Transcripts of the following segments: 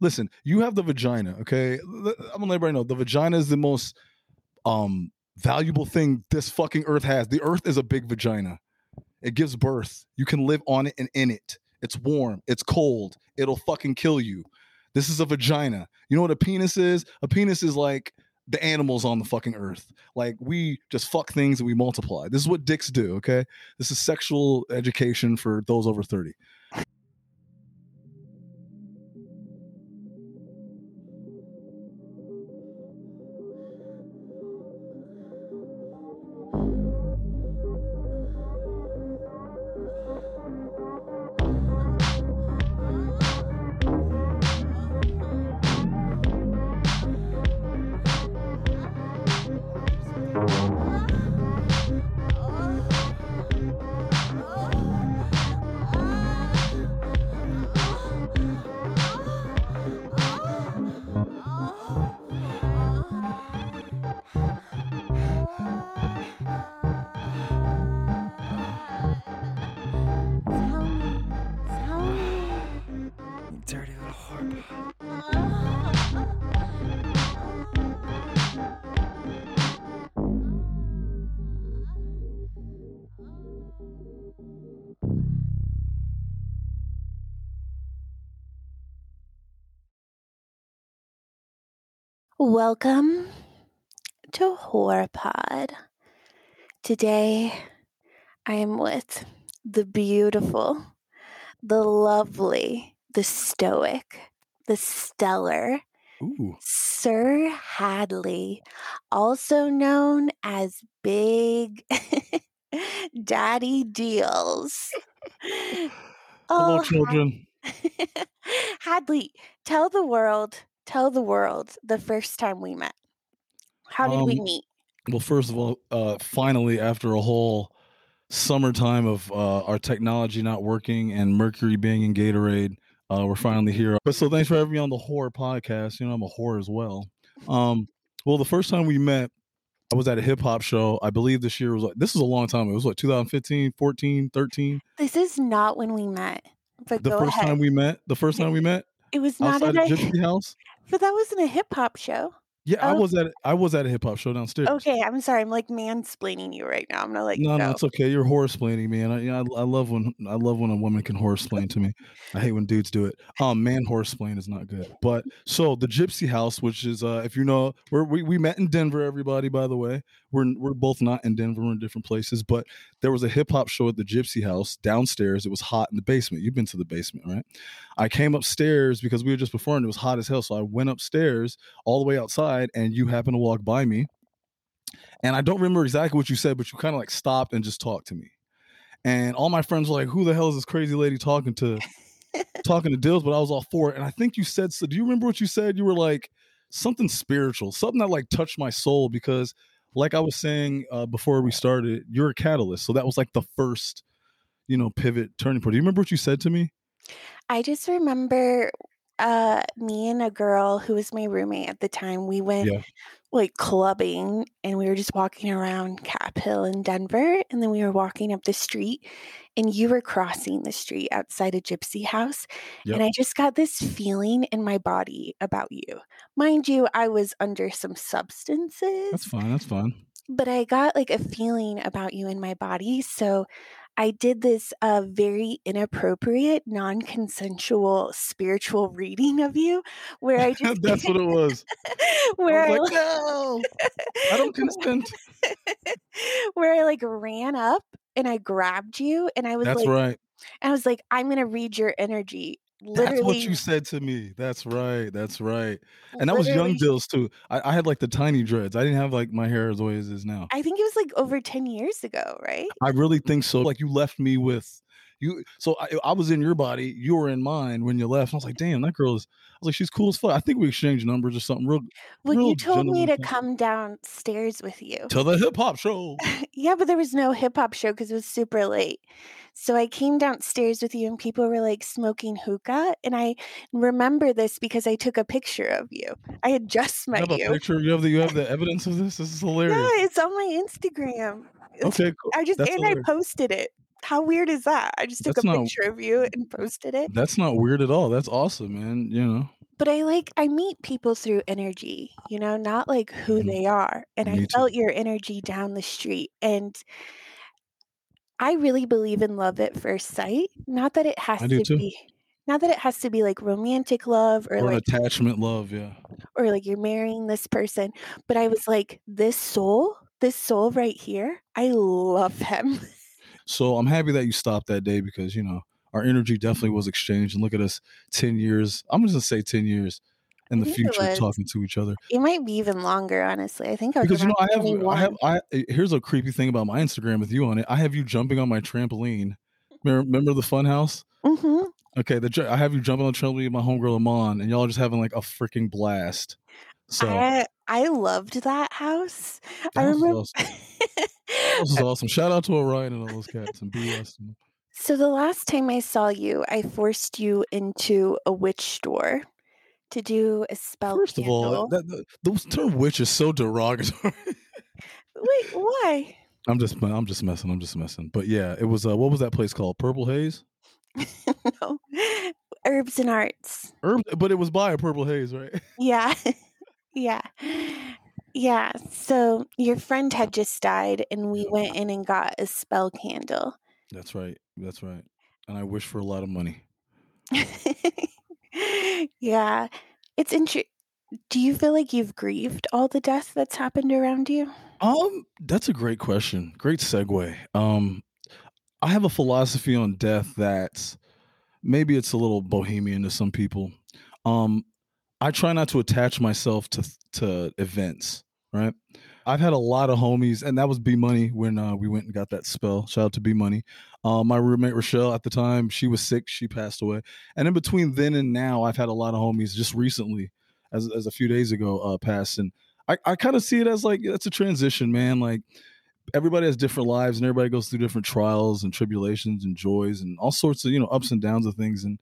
listen, you have the vagina, okay? I'm gonna let everybody know the vagina is the most um valuable thing this fucking earth has. The earth is a big vagina. It gives birth. You can live on it and in it. It's warm. It's cold. It'll fucking kill you. This is a vagina. You know what a penis is? A penis is like the animals on the fucking earth. Like we just fuck things and we multiply. This is what dicks do, okay? This is sexual education for those over 30. Welcome to Hoar Pod. Today I am with the beautiful, the lovely, the stoic, the stellar Ooh. Sir Hadley, also known as Big Daddy Dealz. Hello, Oh, children. Hadley, tell the world, tell the world the first time we met. How did we Um, meet? Well, first of all, uh, finally, after a whole summertime of uh, our technology not working and Mercury being in Gatorade, uh, we're finally here. But so thanks for having me on the Hoar podcast. You know, I'm a whore as well. Um, well, the first time we met, I was at a hip hop show. I believe this year was like, this is a long time. It was what, 2015, 14, 13? This is not when we met. But The first ahead. time we met, the first time we met it was not at a, Gypsy House. but that wasn't a hip hop show. Yeah, I Oh. was at I was at a hip hop show downstairs. Okay, I'm sorry. I'm like mansplaining you right now. I'm gonna let you No, go. no, it's okay. You're horse splaining me, and I, you know, I, I love when I love when a woman can horse splain to me. I hate when dudes do it. Um, man, horse splain is not good. But so the Gypsy House, which is uh, if you know, we're, we we met in Denver. Everybody, by the way, we're we're both not in Denver. We're in different places. But there was a hip hop show at the Gypsy House downstairs. It was hot in the basement. You've been to the basement, right? I came upstairs because we were just performing. it was hot as hell. So I went upstairs all the way outside, and you happened to walk by me. And I don't remember exactly what you said, but you kind of like stopped and just talked to me. And all my friends were like, "Who the hell is this crazy lady talking to?" talking to Dills, but I was all for it. And I think you said so. Do you remember what you said? You were like something spiritual, something that like touched my soul because, like I was saying uh, before we started, you're a catalyst. So that was like the first, you know, pivot turning point. Do you remember what you said to me? I just remember uh me and a girl who was my roommate at the time. We went Yeah. Like clubbing and we were just walking around Cap Hill in Denver and then we were walking up the street and you were crossing the street outside a gypsy house Yep. and I just got this feeling in my body about you. Mind you, I was under some substances. That's fine. That's fine. but I got like a feeling about you in my body. So I did this uh, very inappropriate, non consensual spiritual reading of you where I just, That's what it was. where I I, like, no, I don't consent. where I like ran up and I grabbed you and I was That's like, right. I was like, I'm going to read your energy. That's what you said to me. That's right. That's right. And that was young Dills too. I, I had like the tiny dreads. I didn't have like my hair as the way it is now. I think it was like over 10 years ago, right? I really think so. Like you left me with you. So I, I was in your body. You were in mine when you left. I was like, damn, that girl is. I was like, she's cool as fuck. I think we exchanged numbers or something. Real Well, real you told me to thing. come downstairs with you. to the hip hop show. Yeah, but there was no hip hop show because it was super late. So I came downstairs with you, and people were like smoking hookah. And I remember this because I took a picture of you. I had just met have a you. picture. You have the you have the evidence of this. This is Yeah, hilarious. it's on my Instagram. Okay, cool. I just That's and I posted it. How weird is that? I just took That's a not- picture of you and posted it. That's not weird at all. That's awesome, man. You know, but I like I meet people through energy, you know, not like who Mhm. they are. And I Me felt too. your energy down the street and I really believe in love at first sight. Not that it has I to be not that it has to be like romantic love or Or like attachment love, yeah. or like you're marrying this person, but I was like, this soul, this soul right here, I love him. So I'm happy that you stopped that day because you know our energy definitely was exchanged. And look at us, ten years. I'm just gonna say ten years in the future talking to each other. It might be even longer, honestly. I think I Because you know I have I have I eh, here's a creepy thing about my Instagram with you on it. I have you jumping on my trampoline. Remember, the fun house? hmm Okay, the I have you jumping on the trampoline with my homegirl Amon, and y'all just having like a freaking blast. So I I loved that house. I that was remember. awesome. That was awesome. Shout out to Orion and all those cats and BS. So the last time I saw you, I forced you into a witch store to do a spell first of all, candle. that, that the term witch is so derogatory. Wait, why? I'm just I'm just messing. I'm just messing. But yeah, it was uh what was that place called? Purple Haze? no, herbs and arts. Herb, but it was by a Purple Haze, right? Yeah, yeah, yeah. So your friend had just died, and we went in and got a spell candle. That's right. That's right. And I wish for a lot of money. Yeah, it's interesting. Do you feel like you've grieved all the death that's happened around you? Um, that's a great question. Great segue. Um, I have a philosophy on death that's maybe it's a little bohemian to some people. Um, I try not to attach myself to to events, right? I've had a lot of homies, and that was B Money when uh, we went and got that spell. Shout out to B Money. Uh, my roommate Rochelle at the time, she was sick, she passed away, and in between then and now, I've had a lot of homies just recently, as as a few days ago, uh, passed, and I, I kind of see it as like it's a transition, man. Like everybody has different lives, and everybody goes through different trials and tribulations and joys and all sorts of you know ups and downs of things, and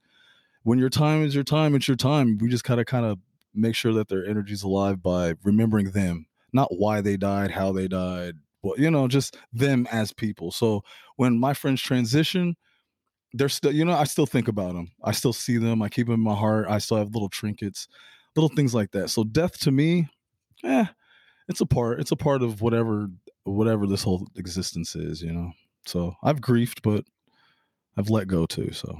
when your time is your time, it's your time. We just kind of, kind of make sure that their energy's alive by remembering them, not why they died, how they died, well, you know, just them as people. So when my friends transition, they're still, you know, I still think about them. I still see them. I keep them in my heart. I still have little trinkets, little things like that. So death to me, eh, it's a part. It's a part of whatever, whatever this whole existence is, you know. So I've griefed, but I've let go too. So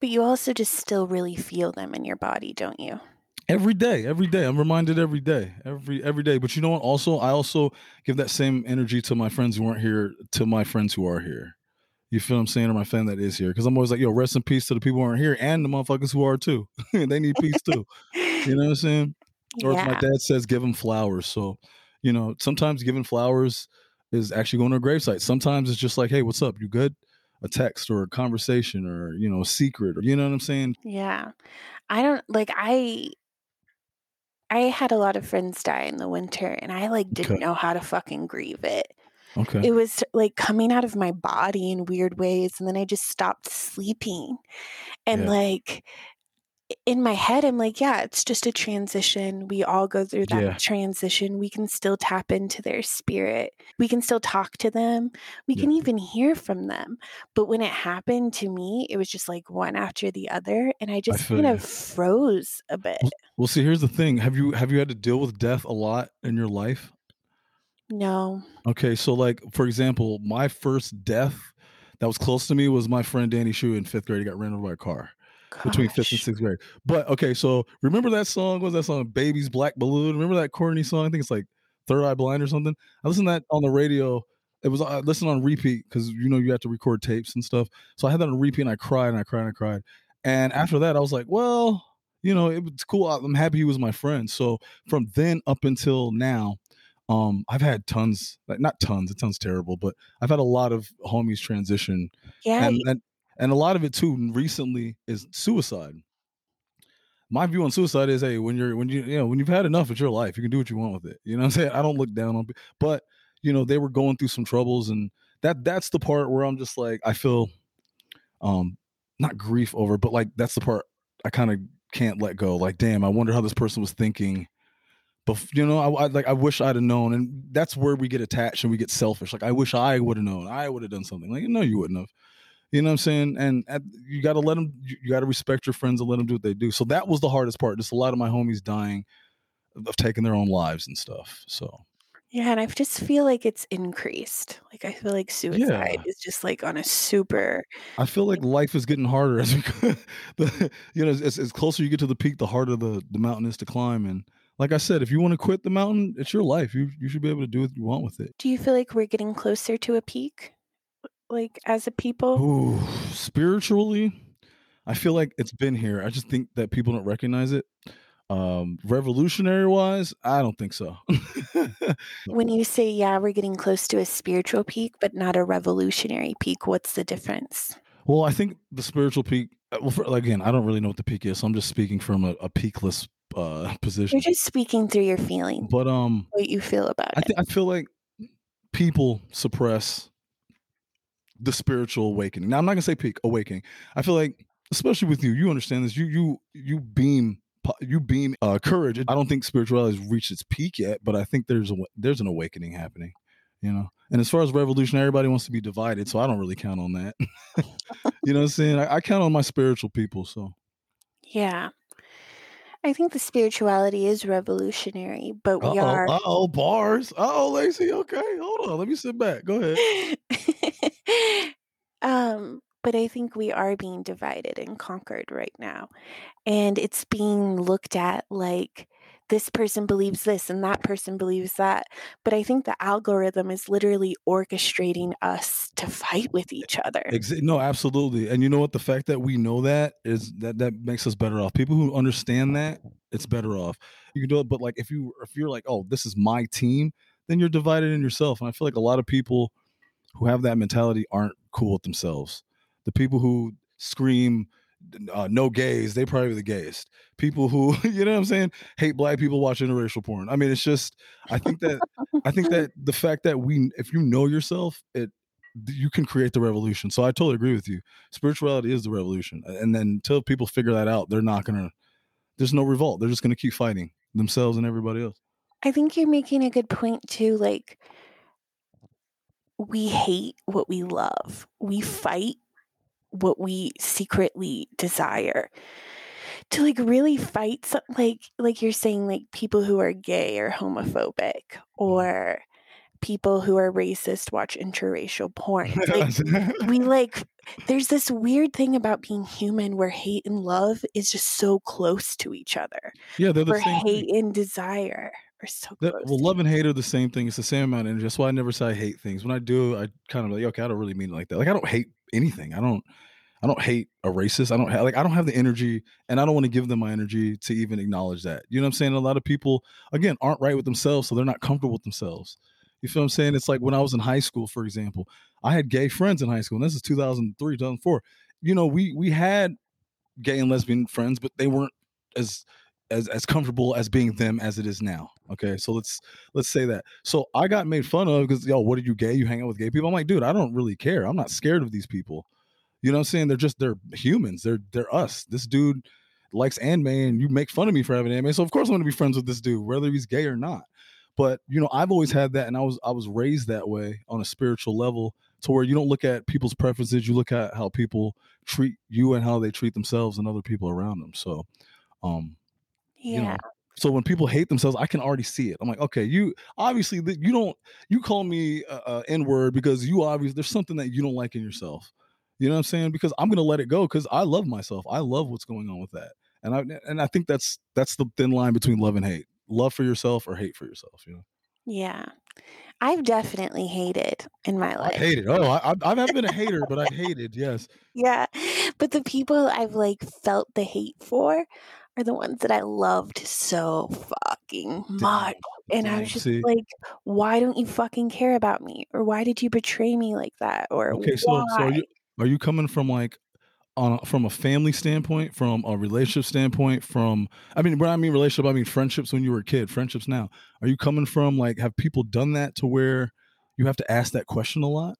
But you also just still really feel them in your body, don't you? Every day every day. I'm reminded every day every every day. But you know what? Also i also give that same energy to my friends who weren't here to my friends who are here. You feel what i'm saying? Or my fan that is here. Because i'm always like yo rest in peace to the people who aren't here and the motherfuckers who are too. They need peace too. You know what i'm saying? Or as my dad says give them flowers. So you know sometimes giving flowers is actually going to a gravesite. Sometimes it's just like hey what's up? You good? A text or a conversation or you know a secret or you know what i'm saying? Yeah. I don't like I I had a lot of friends die in the winter and I like didn't okay know how to fucking grieve it. okay It was like coming out of my body in weird ways and then I just stopped sleeping. And yeah like in my head I'm like, yeah, it's just a transition. We all go through that yeah transition. We can still tap into their spirit. We can still talk to them. We yeah can even hear from them. But when it happened to me, it was just like one after the other and I i just feel kind you of froze a bit. Well, well, see, here's the thing. Have you have you had to deal with death a lot in your life? No. Okay, so like for example, my first death that was close to me was my friend Danny Shu in fifth grade. He got ran over by a car between fifth and sixth grade. But okay, so remember that song? What was that song? Baby's Black Balloon. Remember that corny song? I think it's like Third Eye Blind or something. I listened to that on the radio. It was I listened on repeat because you know you have to record tapes and stuff. So I had that on repeat and I cried and I cried and I cried. And after that, I was like, well, you know, it was cool. I'm happy he was my friend. So from then up until now, um, I've had tons, like not tons, it sounds terrible, but I've had a lot of homies transition Yeah. and and and a lot of it too recently is suicide. My view on suicide is hey when you're when you you know when you've had enough it's your life you can do what you want with it you know what i'm saying? I don't look down on but you know they were going through some troubles and that that's the part where i'm just like i feel um not grief over but like that's the part i kind of can't let go like damn i wonder how this person was thinking but you know I, I like i wish i'd have known and that's where we get attached and we get selfish like i wish i would have known i would have done something like no you wouldn't have You know what I'm saying? And at, you got to let them. You, got to respect your friends and let them do what they do. So that was the hardest part. Just a lot of my homies dying of, taking their own lives and stuff. So Yeah, and I just feel like it's increased. Like I feel like suicide yeah, is just like on a super I feel like life is getting harder as we the, you know, as, as closer you get to the peak, the harder the the mountain is to climb. And like I said, if you want to quit the mountain, it's your life. You you should be able to do what you want with it. Do you feel like we're getting closer to a peak? Like as a people? Ooh, spiritually, I feel like it's been here. I just think that people don't recognize it. Um, revolutionary wise, I don't think so. When you say, yeah, we're getting close to a spiritual peak, but not a revolutionary peak, what's the difference? well, I think the spiritual peak. uh, Well, for, again, I don't really know what the peak is, so I'm just speaking from a, a peakless uh, position. You're just speaking through your feeling, But um, what you feel about I it. I feel like people suppress the spiritual awakening. Now I'm not gonna say peak awakening. I feel like, especially with you, you understand this. You you you beam you beam uh, courage. I don't think spirituality has reached its peak yet, but I think there's a there's an awakening happening. You know, and as far as revolution, everybody wants to be divided, so I don't really count on that. you know what I'm saying? I, I count on my spiritual people. So Yeah. I think the spirituality is revolutionary, but we oh, are uh oh, bars. Oh, Lacey. Okay, hold on. Let me sit back. Go ahead. um, but I think we are being divided and conquered right now. And it's being looked at like this person believes this and that person believes that. But I think the algorithm is literally orchestrating us to fight with each other. No, absolutely. And you know what? The fact that we know that is that that makes us better off. People who understand that, it's better off. You can do it, but like if you if you're like, oh, this is my team, then you're divided in yourself. And I feel like a lot of people who have that mentality aren't cool with themselves. The people who scream uh, no gays, they probably the gayest. People who, you know what I'm saying, hate black people watching interracial porn. I mean, it's just I think that I think that the fact that we if you know yourself, it you can create the revolution. So I totally agree with you. Spirituality is the revolution. And then until people figure that out, they're not gonna there's no revolt. They're just gonna keep fighting themselves and everybody else. I think you're making a good point too. Like, we hate what we love, we mm-hmm. fight what we secretly desire. To like really fight some, like like you're saying like people who are gay or homophobic mm-hmm. or people who are racist watch interracial porn. Like we like there's this weird thing about being human where hate and love is just so close to each other yeah, they're the where same thing. hate and desire are so That- close well, love and hate are the same thing. It's the same amount of energy. That's why I never say I hate things. When I do, I kind of like, okay, I don't really mean it like that. Like I don't hate anything. I don't. I don't hate a racist. I don't have like I don't have the energy, and I don't want to give them my energy to even acknowledge that. You know what I'm saying? A lot of people, again, aren't right with themselves, so they're not comfortable with themselves. You feel what I'm saying? It's like when I was in high school, for example, I had gay friends in high school, and this is 2003, 2004. You know, we we had gay and lesbian friends, but they weren't as as as comfortable as being them as it is now. Okay, so let's let's say that. So I got made fun of because yo, what are you gay? You hang out with gay people? I'm like, dude, I don't really care. I'm not scared of these people. You know what I'm saying? They're just they're humans. They're they're us. This dude likes anime, and you make fun of me for having anime. So of course I'm gonna be friends with this dude, whether he's gay or not. But you know, I've always had that, and I was I was raised that way on a spiritual level, to where you don't look at people's preferences, you look at how people treat you and how they treat themselves and other people around them. So, um, yeah you know, so when people hate themselves, I can already see it. I'm like, okay, you obviously you don't you call me uh, uh, n word because you obviously there's something that you don't like in yourself. You know what I'm saying? Because I'm gonna let it go because I love myself. I love what's going on with that, and I and I think that's that's the thin line between love and hate. Love for yourself or hate for yourself. You know, yeah i've definitely hated in my life. I hated. Oh, I, I I haven't been a hater, but I hated. Yes, Yeah. But the people I've like felt the hate for are the ones that I loved so fucking much. And I was just see. like, why don't you fucking care about me? Or why did you betray me like that? Or Okay, so so are you are you coming from like on a, from a family standpoint, from a relationship standpoint, from I mean when I mean relationship, I mean friendships when you were a kid, friendships now. Are you coming from like have people done that to where you have to ask that question a lot?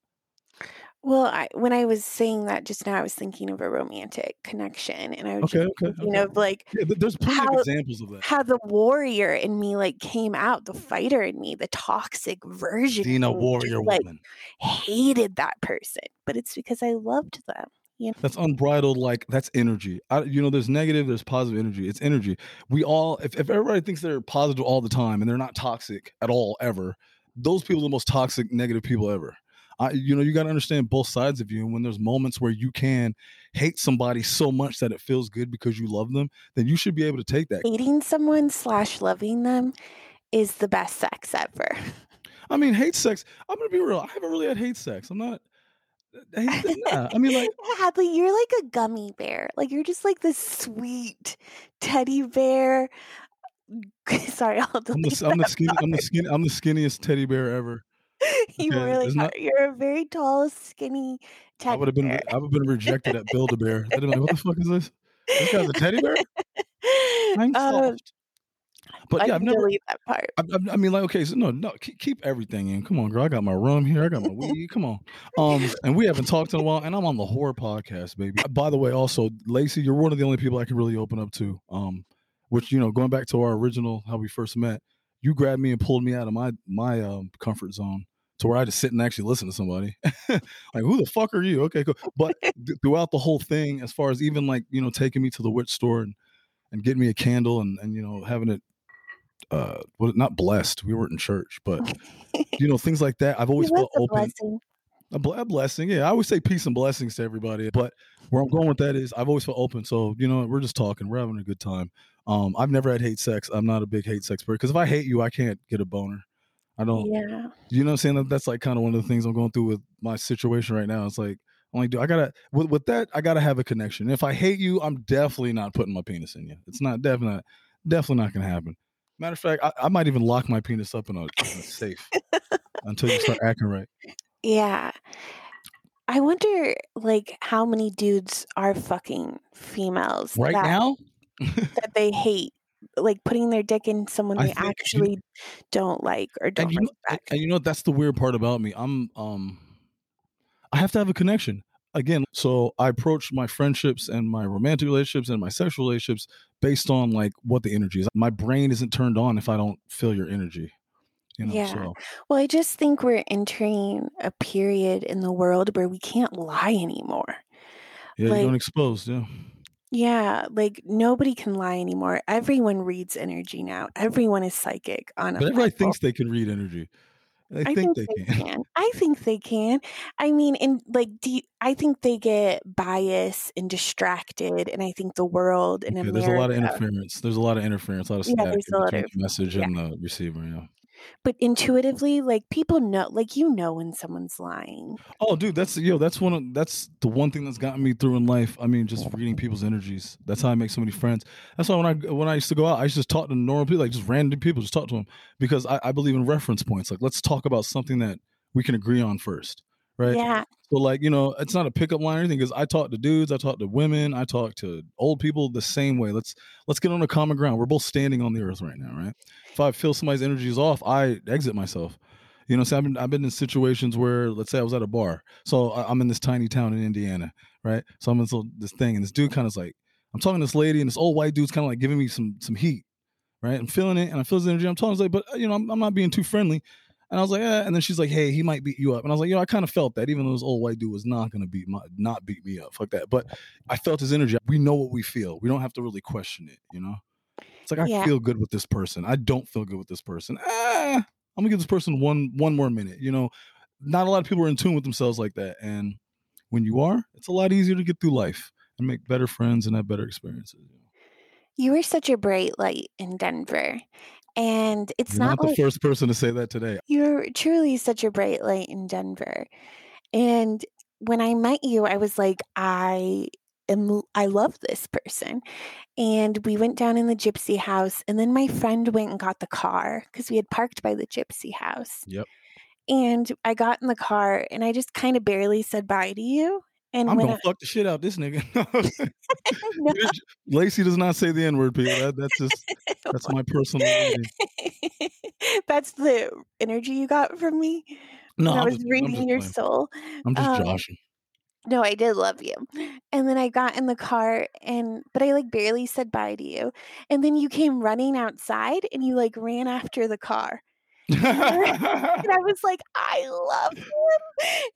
Well, I, when I was saying that just now, I was thinking of a romantic connection, and I was Okay, just okay, thinking okay. of like Yeah, th- there's plenty of examples of that. how the warrior in me like came out, the fighter in me, the toxic version Dina in me, just warrior like woman. hated that person, but it's because I loved them. You know? That's unbridled. Like that's energy. I, you know, there's negative, there's positive energy. It's energy. We all, if, if everybody thinks they're positive all the time and they're not toxic at all ever, those people are the most toxic, negative people ever. I, you know, you got to understand both sides of you. And when there's moments where you can hate somebody so much that it feels good because you love them, then you should be able to take that. Hating someone slash loving them is the best sex ever. I mean, hate sex. I'm gonna be real. I haven't really had hate sex. I'm not. uh. I mean, like, Hadley, you're like a gummy bear. Like you're just like this sweet teddy bear. Sorry, I'll I'm delete the, I'm the skinny, I'm the skinny, I'm the skinniest teddy bear ever. You Okay, really it's are. not. You're a very tall, skinny I would have been, bear. I would have been rejected at Build a Bear. They'd been like, "What the fuck is this? This guy's a teddy bear? I'm um. But I yeah, I've never. that part. I, I, I mean, like, okay, so no, no, keep, keep everything in. Come on, girl. I got my rum here. I got my weed. Come on. Um, and we haven't talked in a while, and I'm on the Hoar podcast, baby. By the way, also, Lacey, you're one of the only people I can really open up to. Um, which you know, going back to our original how we first met, you grabbed me and pulled me out of my my um comfort zone to where I just sit and actually listen to somebody. like, who the fuck are you? Okay, cool. But th- throughout the whole thing, as far as even like you know, taking me to the witch store and and getting me a candle and and you know having it uh well not blessed we weren't in church but you know things like that i've always felt open blessing. a, ble- a blessing yeah i always say peace and blessings to everybody but where i'm going with that is i've always felt open so you know we're just talking we're having a good time um i've never had hate sex i'm not a big hate sex person because if i hate you i can't get a boner i don't Yeah. you know what i'm saying that's like kind of one of the things i'm going through with my situation right now it's like I'm like, dude, I gotta with, with that, I gotta have a connection. If I hate you, I'm definitely not putting my penis in you. It's not definitely definitely not gonna happen. Matter of fact, I, I might even lock my penis up in a, in a safe until you start acting right. Yeah. I wonder like how many dudes are fucking females Right that now, that they hate like putting their dick in someone I they think you- actually don't like or don't and you know, and, respect. and you know that's the weird part about me. I'm um, I have to have a connection again. So I approach my friendships and my romantic relationships and my sexual relationships based on like what the energy is. My brain isn't turned on if I don't feel your energy. You know, Yeah. so Well, I just think we're entering a period in the world where we can't lie anymore. yeah, Like- you're exposed. Yeah. Yeah, like nobody can lie anymore. Everyone reads energy now. Everyone is psychic on a But everybody level. thinks they can read energy. They I think, think they, they can. can. I think they can. I mean, and like, do you, I think they get biased and distracted, and I think the world in Okay, America. there's a lot of interference. There's a lot of interference, a lot of static a lot of- message yeah. and the receiver. Yeah. But intuitively, like people know, like you know when someone's lying. Oh, dude, that's yo, that's one of that's the one thing that's gotten me through in life. I mean, just reading people's energies. That's how I make so many friends. That's why when I when I used to go out, I used to just talk to normal people, like just random people, just talk to them because I, I believe in reference points. Like, let's talk about something that we can agree on first, right? Yeah, So like, you know, it's not a pickup line or anything because I talk to dudes, I talk to women, I talk to old people the same way. Let's let's get on a common ground. We're both standing on the earth right now, right? If I feel somebody's energy is off, I exit myself. You know, so I've been I've been in situations where let's say I was at a bar. So I- I'm in this tiny town in Indiana, right? So I'm in this, little- this thing, and this dude kind of like I'm talking to this lady, and this old white dude's kind of like giving me some some heat, right? I'm feeling it, and I feel his energy. I'm talking, like, but uh, you know, I'm, I'm not being too friendly. And I was like, eh. and then she's like, hey, he might beat you up. And I was like, you know, I kind of felt that, even though this old white dude was not gonna beat my not beat me up. Fuck that. But I felt his energy. We know what we feel. We don't have to really question it, you know? It's like I Yeah. feel good with this person. I don't feel good with this person. Ah, I'm gonna give this person one one more minute. You know, not a lot of people are in tune with themselves like that. And when you are, it's a lot easier to get through life and make better friends and have better experiences. you you were such a bright light in Denver, and it's You're not not the like first person to say that today. You're truly such a bright light in Denver. And when I met you, I was like, I am, I love this person. And we went down in the gypsy house. And then my friend went and got the car because we had parked by the gypsy house. Yep. And I got in the car and I just kind of barely said bye to you. And I'm gonna fuck the shit out this nigga. I, no, Lacey does not say the N word, people. That, that's just that's my personal. energy. that's the energy you got from me. No, I was just, reading your playing. soul. I'm just Um, joshing. no, I did love you. And then I got in the car and but I like barely said bye to you. And then you came running outside and you like ran after the car. And I was like, I love him.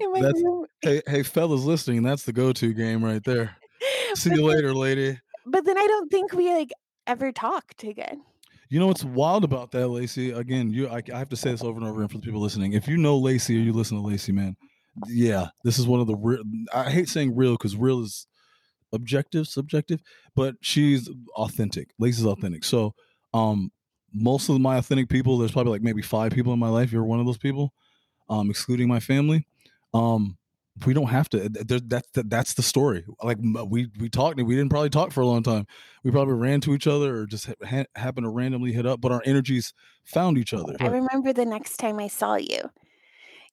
In my That's- hey, hey, fellas listening, that's the go-to game right there. See But you then- later, lady. But then I don't think we like ever talked again. You know what's wild about that, Lacey? Again, you I, I have to say this over and over again for the people listening. If you know Lacey or you listen to Lacey, man, yeah, this is one of the real. I hate saying real because real is objective, subjective, but she's authentic. Lacey's authentic. So, um, most of my authentic people, there's probably like maybe five people in my life. You're one of those people, um, excluding my family. Um, we don't have to. th- th- That's that, that's the story. Like we we talked, we didn't probably talk for a long time. We probably ran to each other or just ha- ha- happened to randomly hit up, but our energies found each other. I remember the next time I saw you,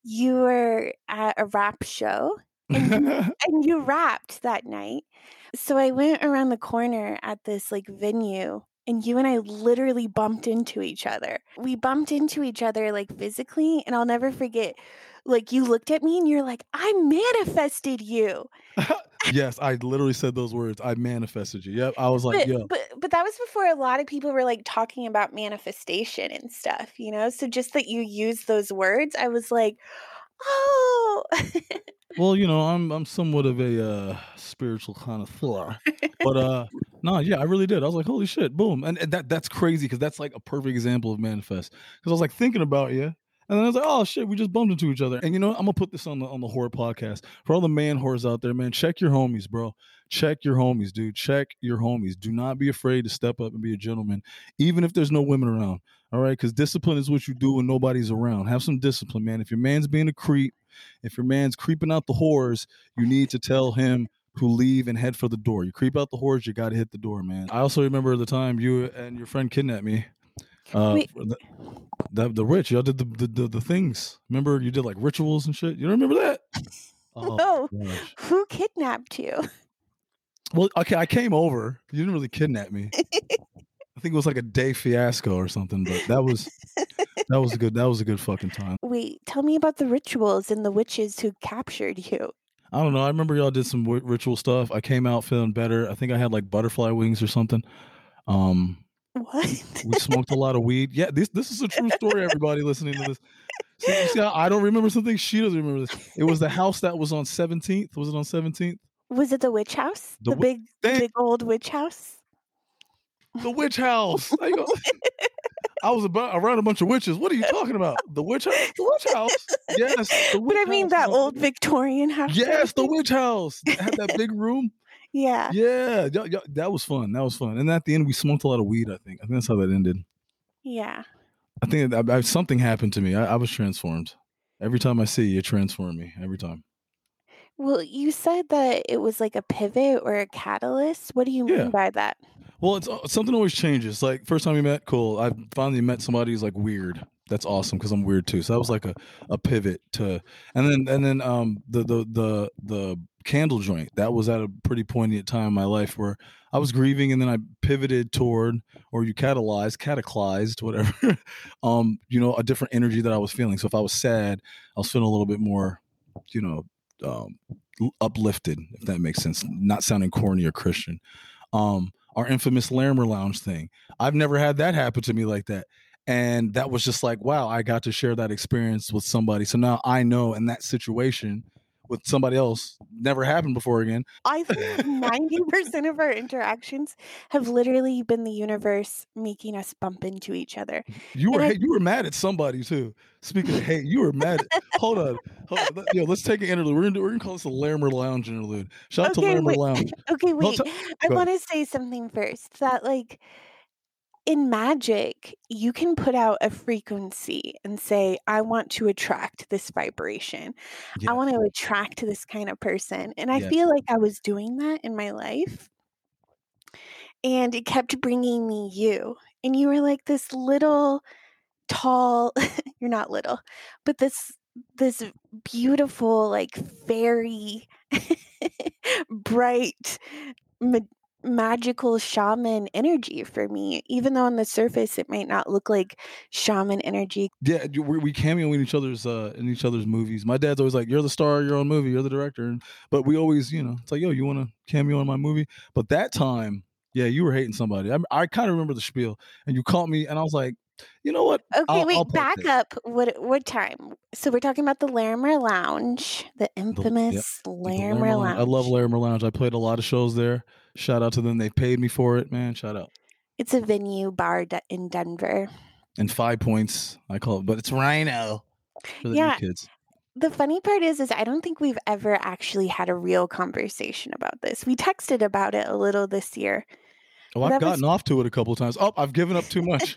you were at a rap show and you rapped that night. So I went around the corner at this like venue and you and I literally bumped into each other. We bumped into each other like physically and I'll never forget like you looked at me and you're like I manifested you. yes, I literally said those words. I manifested you. Yep. I was like, but, yeah. but but that was before a lot of people were like talking about manifestation and stuff, you know? So just that you use those words, I was like, "Oh." Well, you know, I'm I'm somewhat of a uh, spiritual connoisseur, but uh, no, yeah, I really did. I was like, holy shit, boom, and, and that that's crazy because that's like a perfect example of manifest. Because I was like thinking about you, and then I was like, oh shit, we just bumped into each other. And you know? I'm gonna put this on the on the Hoar podcast for all the man whores out there, man. Check your homies, bro. Check your homies, dude. Check your homies. Do not be afraid to step up and be a gentleman, even if there's no women around. All right, because discipline is what you do when nobody's around. Have some discipline, man. If your man's being a creep, if your man's creeping out the whores, you need to tell him to leave and head for the door. You creep out the whores, you got to hit the door, man. I also remember the time you and your friend kidnapped me. Uh, the, the the rich, y'all did the, the the the things. Remember, you did like rituals and shit. You don't remember that? Oh, No. gosh. Who kidnapped you? Well, okay, I came over. You didn't really kidnap me. Think it was like a day fiasco or something, but that was that was a good that was a good fucking time. Wait, tell me about the rituals and the witches who captured you. I don't know. I remember y'all did some wi- ritual stuff. I came out feeling better. I think I had like butterfly wings or something. Um, What? we smoked a lot of weed. Yeah, this this is a true story. Everybody listening to this. See, you see I don't remember something. She doesn't remember this. It was the house that was on Seventeenth. Was it on Seventeenth? Was it the witch house? The The, big, Thank- big old witch house? The witch house. I was about around a bunch of witches. What are you talking about? The witch house. The witch house. Yes. The But I mean that old Victorian house. Yes, the witch house. It had that big room. Yeah. Yeah, that was fun. That was fun. And at the end, we smoked a lot of weed. I think. I think that's how that ended. Yeah. I think I, I, something happened to me. I, I was transformed. Every time I see you, you transform me. Every time. Well, you said that it was like a pivot or a catalyst. What do you mean Yeah. by that? Well, it's uh, something always changes. Like first time we met, cool. I finally met somebody who's like weird. That's awesome because I'm weird too. So that was like a, a pivot to, and then and then um the the the the candle joint that was at a pretty poignant time in my life where I was grieving and then I pivoted toward or you catalyzed, cataclysed, whatever. um, you know, a different energy that I was feeling. So if I was sad, I was feeling a little bit more, you know, um, uplifted, if that makes sense. Not sounding corny or Christian. Um, our infamous Larimer Lounge thing. I've never had that happen to me like that. And that was just like, wow, I got to share that experience with somebody. So now I know in that situation with somebody else, never happened before again. I think ninety percent of our interactions have literally been the universe making us bump into each other. You were I- you were mad at somebody too. Speaking of hate, you were mad. At, hold on, hold on. Yo, let's take an interlude. We're gonna we're gonna call this a Larimer Lounge interlude. Shout out to Okay, Larimer wait. Lounge. Okay, wait. t- I want to say something first. That like in magic, you can put out a frequency and say, I want to attract this vibration. Yeah. I want to attract this kind of person. And I Yes. feel like I was doing that in my life. And it kept bringing me you. And you were like this little, tall, you're not little, but this this beautiful like fairy bright ma- magical shaman energy for me, even though on the surface it might not look like shaman energy. Yeah, we, we cameo in each other's uh in each other's movies. My dad's always like, "You're the star of your own movie. You're the director." But we always, you know, it's like, "Yo, you want to cameo in my movie?" But that time, yeah, you were hating somebody. I, I kind of remember the spiel, and you caught me, and I was like, "You know what? Okay, I'll- wait, I'll back this. up. What what time? So we're talking about the Larimer Lounge, the infamous The Larimer, Larimer Lounge. Lounge. I love Larimer Lounge. I played a lot of shows there. Shout out to them. They paid me for it, man. Shout out. It's a venue bar de- in Denver. And five points, I call it, but it's RiNo for the Yeah. new kids. The funny part is, is I don't think we've ever actually had a real conversation about this. We texted about it a little this year. Oh, I've gotten off to it a couple of times. Oh, I've given up too much.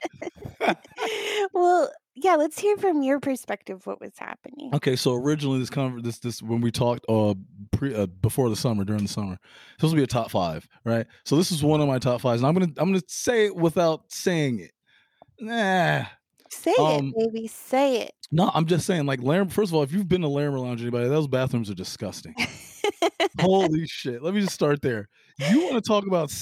well, yeah, let's hear from your perspective what was happening. Okay, so originally this conver- this this when we talked uh pre uh, before the summer during the summer, this was be a top five, right? So this is one of my top fives, and I'm gonna I'm gonna say it without saying it. Nah, Say um, it, baby. Say it. no, I'm just saying like Larimer. First of all, if you've been to Larimer Lounge, anybody, those bathrooms are disgusting. Holy shit! Let me just start there. You want to talk about,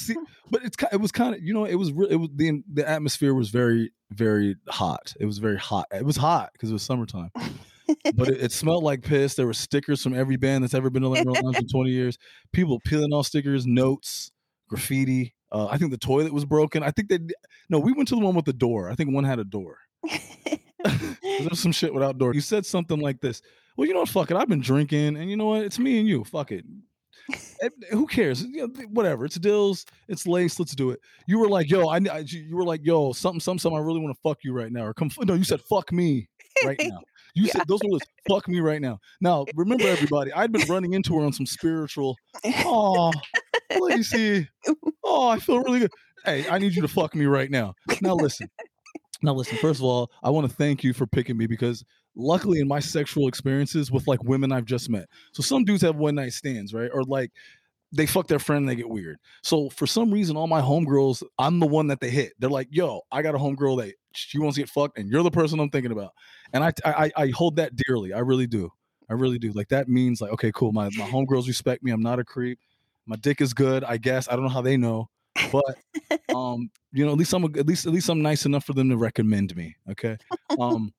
but it's it was kind of you know it was it was the the atmosphere was very very hot. It was very hot. It was hot because it was summertime. but it, it smelled like piss. There were stickers from every band that's ever been to Lounge in 20 years. People peeling off stickers, notes, graffiti. Uh, I think the toilet was broken. I think they no. We went to the one with the door. I think one had a door. there was some shit without door. You said something like this. Well, you know what? Fuck it. I've been drinking, and you know what? It's me and you. Fuck it. Who cares? You know, whatever. It's Dills. It's Lace. Let's do it. You were like, yo, I, I you were like, yo, something, something, something. I really want to fuck you right now, or come. No, you said fuck me right now. You Yeah. said those words. Fuck me right now. Now, remember, everybody. I'd been running into her on some spiritual. Oh, Lacey. Oh, I feel really good. Hey, I need you to fuck me right now. Now listen. Now listen. First of all, I want to thank you for picking me because luckily in my sexual experiences with like women I've just met. So some dudes have one night stands, right? Or like they fuck their friend and they get weird. So for some reason, all my homegirls, I'm the one that they hit. They're like, "Yo, I got a homegirl that she wants to get fucked, and you're the person I'm thinking about." And I, I, I hold that dearly. I really do. I really do. Like that means like, okay, cool. My my homegirls respect me. I'm not a creep. My dick is good. I guess I don't know how they know, but um, you know, at least I'm at least at least I'm nice enough for them to recommend me. Okay. Um,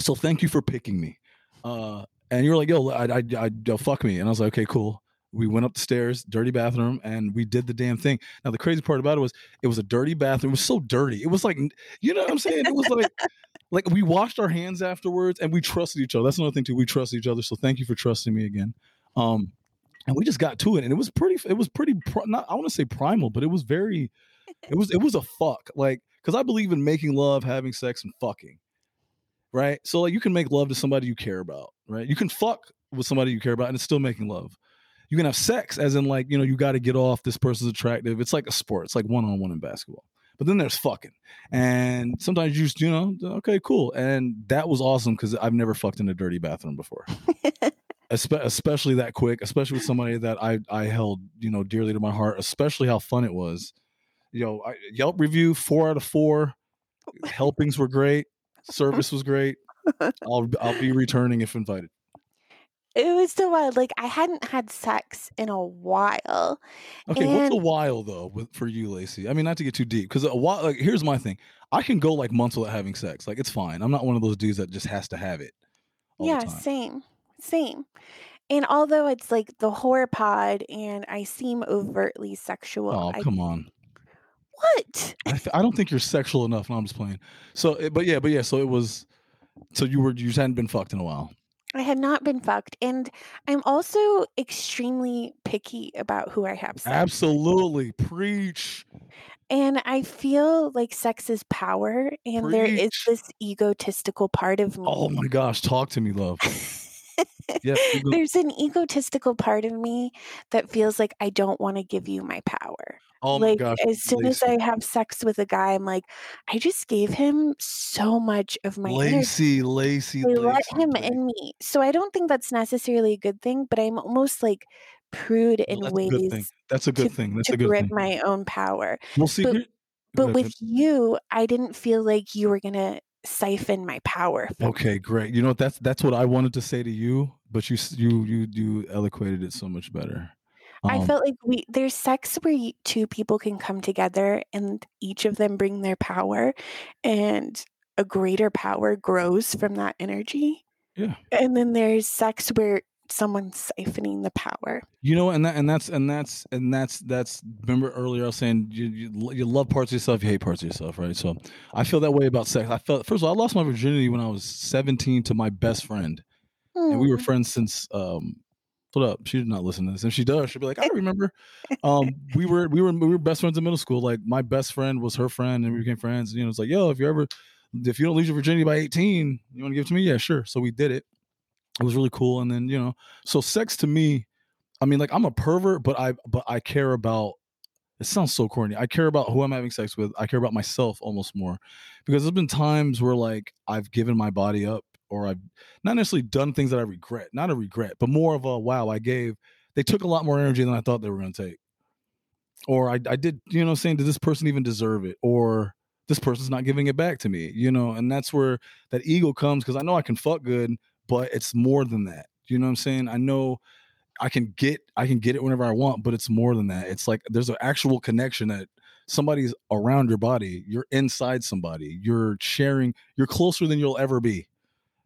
so thank you for picking me. Uh, and you're like, yo, I, I, I, yo, fuck me, and I was like, okay, cool. We went up the stairs, dirty bathroom, and we did the damn thing. Now the crazy part about it was it was a dirty bathroom. It was so dirty. It was like, you know what I'm saying? It was like, like we washed our hands afterwards, and we trusted each other. That's another thing too. We trusted each other. So thank you for trusting me again. Um, and we just got to it, and it was pretty. It was pretty. Pri- not I want to say primal, but it was very. It was. It was a fuck. Like because I believe in making love, having sex, and fucking. Right. So like you can make love to somebody you care about. Right. You can fuck with somebody you care about, and it's still making love. You can have sex, as in like you know you got to get off. This person's attractive. It's like a sport. It's like one on one in basketball. But then there's fucking, and sometimes you just you know okay cool, and that was awesome because I've never fucked in a dirty bathroom before espe- especially that quick, especially with somebody that I I held you know dearly to my heart, especially how fun it was. You know, I, Yelp review four out of four. Helpings were great. Service was great. I'll I'll be returning if invited. It was so wild. Like I hadn't had sex in a while. Okay, what's a while though with, for you, Lacey? I mean, not to get too deep, because a while. Like, here's my thing: I can go like months without having sex. Like, it's fine. I'm not one of those dudes that just has to have it. all the yeah, same. Same. And although it's like the Hoar Pod and I seem overtly sexual, Oh, I, come on. What? I, th- I don't think you're sexual enough. No, I'm just playing. So, eh, but yeah, but yeah. So it was. So you were you just hadn't been fucked in a while. I had not been fucked. And I'm also extremely picky about who I have sex. with. Absolutely, preach. And I feel like sex is power, and there is this egotistical part of oh me. Oh my gosh, talk to me, love. Yeah, There's an egotistical part of me that feels like I don't want to give you my power. oh my like gosh. as soon as I have sex with a guy, I'm like, I just gave him so much of my energy. Lacey, Lacey, let him Lacey. in me. So I don't think that's necessarily a good thing, but I'm almost like prude in ways. That's a good thing. That's a good thing. That's to a good grip thing. my own power. Well, see, but- But with you, I didn't feel like you were gonna siphon my power. okay, great. You know? That's that's what I wanted to say to you, but you you you you eloquated it so much better. I Um, felt like we there's sex where two people can come together and each of them bring their power and a greater power grows from that energy. Yeah. And then there's sex where someone's siphoning the power. You know, and that and that's and that's and that's that's. Remember earlier I was saying you you, you love parts of yourself, you hate parts of yourself, right? So I feel that way about sex. I felt first of all, I lost my virginity when I was 17 to my best friend, and we were Mm. friends since. um Hold up, she did not listen to this. If she does, she'll be like, I remember. Um, we were we were we were best friends in middle school. Like my best friend was her friend, and we became friends. And, you know, it's like, yo, if you ever if you don't lose your virginity by 18, you want to give it to me? Yeah, sure. So we did it. It was really cool. And then, you know, so sex to me, I mean, like I'm a pervert, but I but I care about it sounds so corny. I care about who I'm having sex with. I care about myself almost more. Because there's been times where like I've given my body up or I've not necessarily done things that I regret. Not a regret, but more of a wow, I gave they took a lot more energy than I thought they were gonna take. Or I, I did, you know, saying, did this person even deserve it? Or this person's not giving it back to me, you know, and that's where that ego comes because I know I can fuck good, but it's more than that. You know what I'm saying? I know I can get I can get it whenever I want, but it's more than that. It's like there's an actual connection that somebody's around your body. You're inside somebody. You're sharing. You're closer than you'll ever be.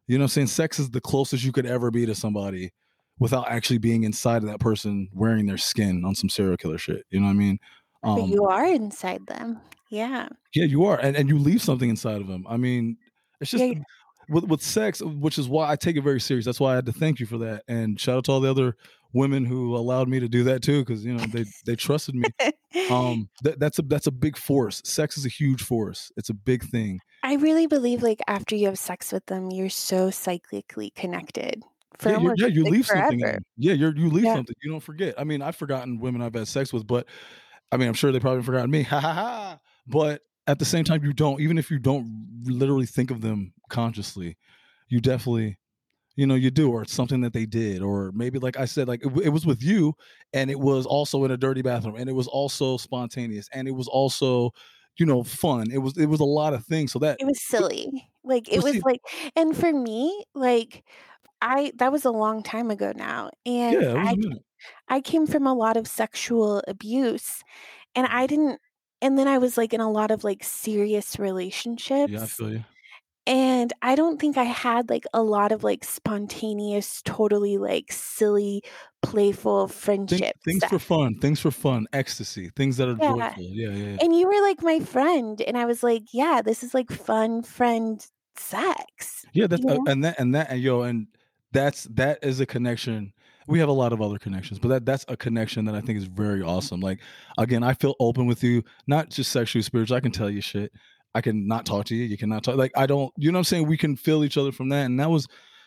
You know what I'm saying? Sex is the closest you could ever be to somebody without actually being inside of that person wearing their skin on some serial killer shit. You know what I mean? but Um, you are inside them. Yeah. yeah, you are, and and you leave something inside of them. I mean, it's just Yeah. With with sex, which is why I take it very serious. That's why I had to thank you for that, and shout out to all the other women who allowed me to do that too, because you know they they trusted me. Um, that, that's a that's a big force. Sex is a huge force. It's a big thing. I really believe like after you have sex with them, you're so cyclically connected for Yeah, you yeah, you leave something. forever. In, yeah, you're you leave Yeah. something. You don't forget. I mean, I've forgotten women I've had sex with, but I mean, I'm sure they probably forgotten me. Ha ha ha. But at the same time, you don't. Even if you don't literally think of them consciously, you definitely, you know, you do, or it's something that they did, or maybe like I said, like it, it was with you, and it was also in a dirty bathroom, and it was also spontaneous, and it was also, you know, fun. It was it was a lot of things. So that It was silly. Like it was like and for me, like I that was a long time ago now. And yeah, I. I came from a lot of sexual abuse and I didn't and then I was like in a lot of like serious relationships. Yeah, I feel you. And I don't think I had like a lot of like spontaneous, totally like silly, playful Think, friendship things stuff. for fun, things for fun, ecstasy, things that are Yeah. joyful. Yeah, yeah, yeah. And you were like my friend. And I was like, yeah, this is like fun friend sex. Yeah, that's uh, and that and that and yo and that's that is a connection. We have a lot of other connections, but that that's a connection that I think is very awesome. Like again, I feel open with you, not just sexually, spiritually. I can tell you shit. I can not talk to you. You cannot talk. Like I don't. You know what I'm saying? We can feel each other from that, and that was,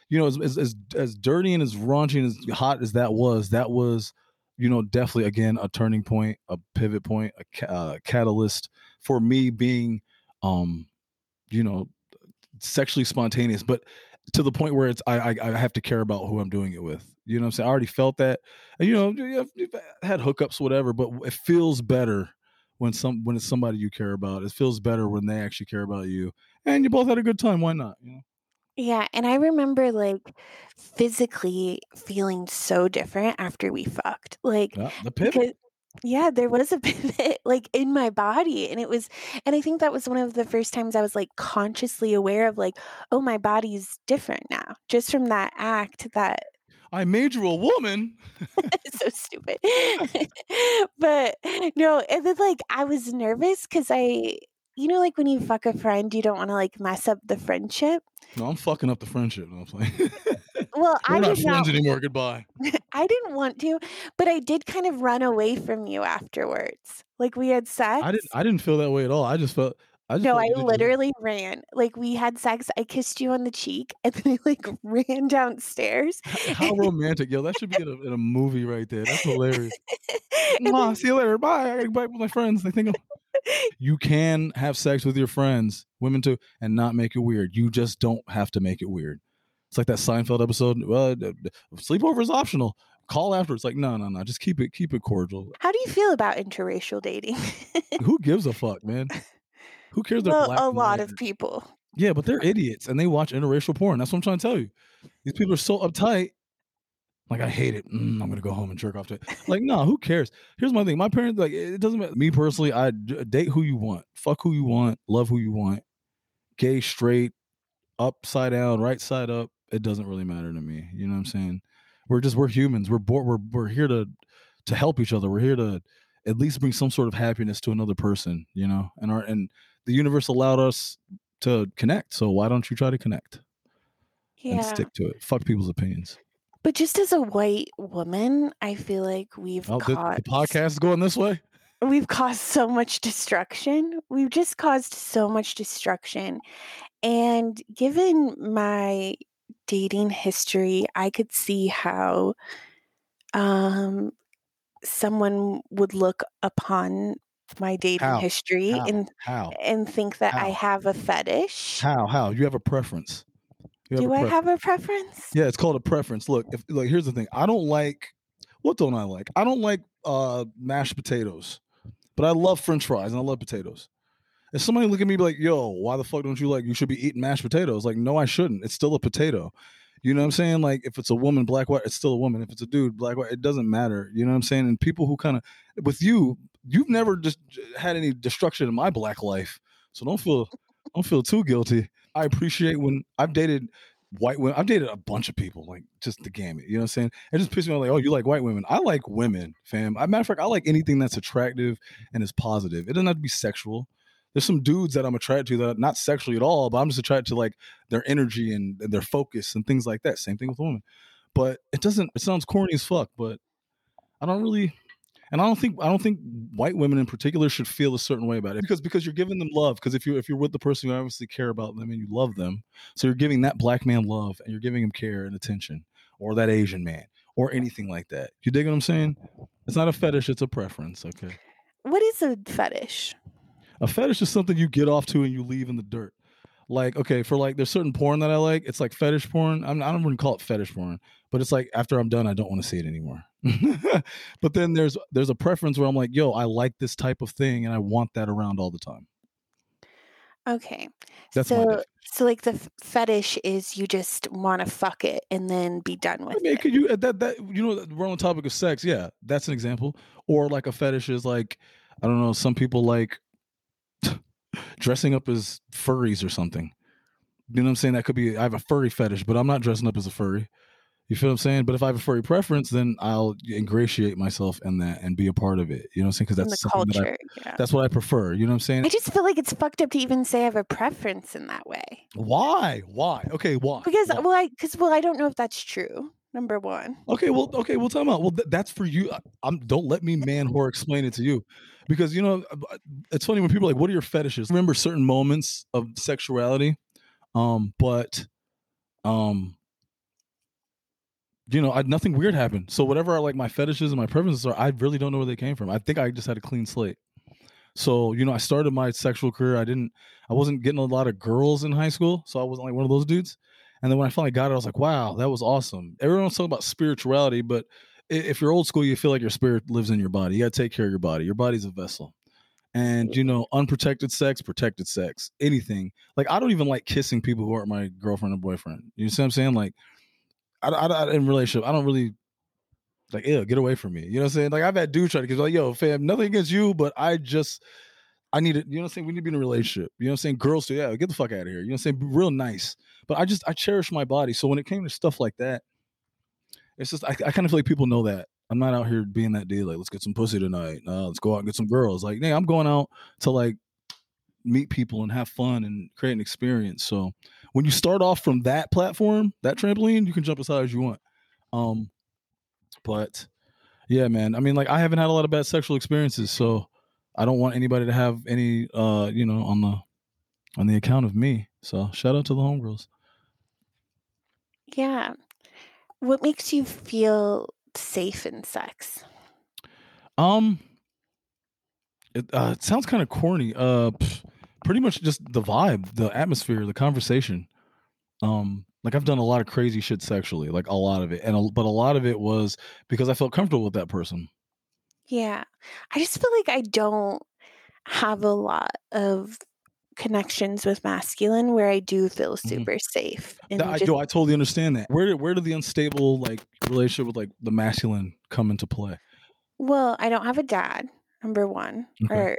you know, as as as, as dirty and as raunchy and as hot as that was, that was, you know, definitely again a turning point, a pivot point, a ca- uh, catalyst for me being, um, you know, sexually spontaneous, but to the point where it's I, I I have to care about who I'm doing it with. You know what I'm saying? I already felt that. You know, you've, you've had hookups, whatever, but it feels better when some when it's somebody you care about. It feels better when they actually care about you, and you both had a good time. Why not? You know? Yeah, and I remember like physically feeling so different after we fucked. Like Yeah, the pivot. Because yeah, there was a pivot like in my body and it was and I think that was one of the first times I was like consciously aware of like oh my body's different now just from that act that I made you a woman. so stupid. but no, and then like I was nervous cuz I you know like when you fuck a friend you don't want to like mess up the friendship. No, I'm fucking up the friendship. No, I'm playing. Well, We're I not did not friends anymore. Goodbye. I didn't want to, but I did kind of run away from you afterwards. Like we had sex. I didn't. I didn't feel that way at all. I just felt. I just no, I literally ran. Like we had sex. I kissed you on the cheek, and then I like ran downstairs. How romantic, yo! That should be in a, in a movie right there. That's hilarious. Mwah, see you later. Bye. I gotta go back with my friends. They think I'm... you can have sex with your friends, women too, and not make it weird. You just don't have to make it weird. It's like that Seinfeld episode. Well, sleepover is optional. Call after. It's like no, no, no. Just keep it, keep it cordial. How do you feel about interracial dating? Who gives a fuck, man? Who cares? Well, a lot of people. Yeah, but they're idiots and they watch interracial porn. That's what I'm trying to tell you. These people are so uptight. Like I hate it. Mm, I'm gonna go home and jerk off to it. Like, no, who cares? Here's my thing. My parents, like, it doesn't matter. Me personally, I date who you want, fuck who you want, love who you want, gay, straight, upside down, right side up. It doesn't really matter to me. You know what I'm saying? We're just we're humans. We're born. We're we're here to to help each other. We're here to at least bring some sort of happiness to another person. You know, and our and the universe allowed us to connect. So why don't you try to connect and Yeah. stick to it? Fuck people's opinions. But just as a white woman, I feel like we've Oh, the, caused the podcast is going this way. we've caused so much destruction. We've just caused so much destruction. And given my dating history, I could see how um someone would look upon my dating How? history How? and How? and think that I have a fetish. How? How? You have a preference. You Do a I pref- have a preference? Yeah, it's called a preference. Look, if like here's the thing. I don't like what don't I like? I don't like uh mashed potatoes. But I love french fries and I love potatoes. If somebody look at me be like, yo, why the fuck don't you like you should be eating mashed potatoes? Like, no, I shouldn't. It's still a potato. You know what I'm saying? Like if it's a woman, black, white, it's still a woman. If it's a dude, black, white, it doesn't matter. You know what I'm saying? And people who kind of with you, you've never just had any destruction in my black life. So don't feel don't feel too guilty. I appreciate when I've dated white women. I've dated a bunch of people, like just the gamut. You know what I'm saying? It just pisses me off. Like, oh, you like white women? I like women, fam. I, matter of fact, I like anything that's attractive and is positive. It doesn't have to be sexual. There's some dudes that I'm attracted to that not sexually at all, but I'm just attracted to like their energy and, and their focus and things like that. Same thing with women. But it doesn't. It sounds corny as fuck, but I don't really. And I don't think I don't think white women in particular should feel a certain way about it because because you're giving them love because if you if you're with the person you obviously care about them and you love them so you're giving that black man love and you're giving him care and attention or that Asian man or anything like that you dig what I'm saying it's not a fetish it's a preference okay What is a fetish? A fetish is something you get off to and you leave in the dirt like okay for like there's certain porn that I like it's like fetish porn I'm, I don't even call it fetish porn but it's like after I'm done I don't want to see it anymore but then there's there's a preference where I'm like yo I like this type of thing and I want that around all the time Okay. That's so so like the fetish is you just want to fuck it and then be done with I mean, it. could you uh, that that you know we're on the topic of sex? Yeah, that's an example. Or like a fetish is like I don't know. Some people like dressing up as furries or something. You know what I'm saying? That could be. I have a furry fetish, but I'm not dressing up as a furry. You feel what I'm saying? But if I have a furry preference, then I'll ingratiate myself in that and be a part of it. You know what I'm saying? Because that's the something that I, culture. yeah. that's what I prefer. You know what I'm saying? I just feel like it's fucked up to even say I have a preference in that way. Why? Why? Okay, why? Because Why? well, I because well, I don't know if that's true. Number one. Okay, well, okay, well, time out. Well, th- that's for you. I- I'm don't let me man whore explain it to you, because you know uh, it's funny when people are like, "What are your fetishes?" Remember certain moments of sexuality, um, but, um, you know, I, nothing weird happened. So whatever are like my fetishes and my preferences are, I really don't know where they came from. I think I just had a clean slate. So you know, I started my sexual career. I didn't, I wasn't getting a lot of girls in high school, so I wasn't like one of those dudes. And then when I finally got it, I was like, wow, that was awesome. Everyone's talking about spirituality, but if you're old school, you feel like your spirit lives in your body. You got to take care of your body. Your body's a vessel. And, you know, unprotected sex, protected sex, anything. Like, I don't even like kissing people who aren't my girlfriend or boyfriend. You see what I'm saying? Like, I, I, I in relationship, I don't really like, ew, get away from me. You know what I'm saying? Like, I've had dudes try to kiss, like, yo, fam, nothing against you, but I just, I need it. You know what I'm saying? We need to be in a relationship. You know what I'm saying? Girls too. Yeah, get the fuck out of here. You know what I'm saying? Be real nice. But I just I cherish my body. So when it came to stuff like that, it's just I, I kind of feel like people know that. I'm not out here being that dude, like, let's get some pussy tonight. Uh, let's go out and get some girls. Like, hey, I'm going out to like meet people and have fun and create an experience. So when you start off from that platform, that trampoline, you can jump as high as you want. Um, but yeah, man. I mean, like I haven't had a lot of bad sexual experiences, so I don't want anybody to have any uh, you know, on the on the account of me. So shout out to the homegirls. Yeah. What makes you feel safe in sex? Um it, uh, it sounds kind of corny. Uh pff, pretty much just the vibe, the atmosphere, the conversation. Um like I've done a lot of crazy shit sexually, like a lot of it. And a, but a lot of it was because I felt comfortable with that person. Yeah. I just feel like I don't have a lot of connections with masculine where I do feel Mhm. super safe. And That- I, just- yo, I totally understand that. Where did where did the unstable like relationship with like the masculine come into play? well, I don't have a dad, number one. Okay. Or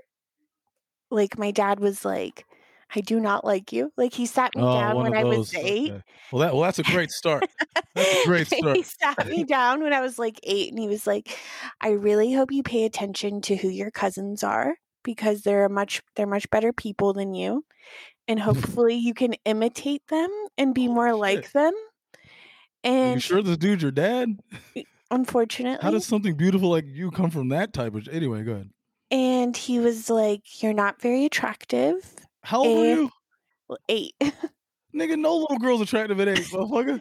like my dad was like, I do not like you. Like he sat me down Oh, one when I was eight. Okay. Well, that well, that's a great start. That's a great start. he sat me down when I was like eight and he was like, I really hope you pay attention to who your cousins are because they're much they're much better people than you. And hopefully you can imitate them and be Holy more shit. like them. Are you sure this dude's your dad? unfortunately How does something beautiful like you come from that type of? Anyway, go ahead. and he was like, You're not very attractive. How old Eh. you? Well, eight. Nigga, no little girl's attractive at eight, motherfucker.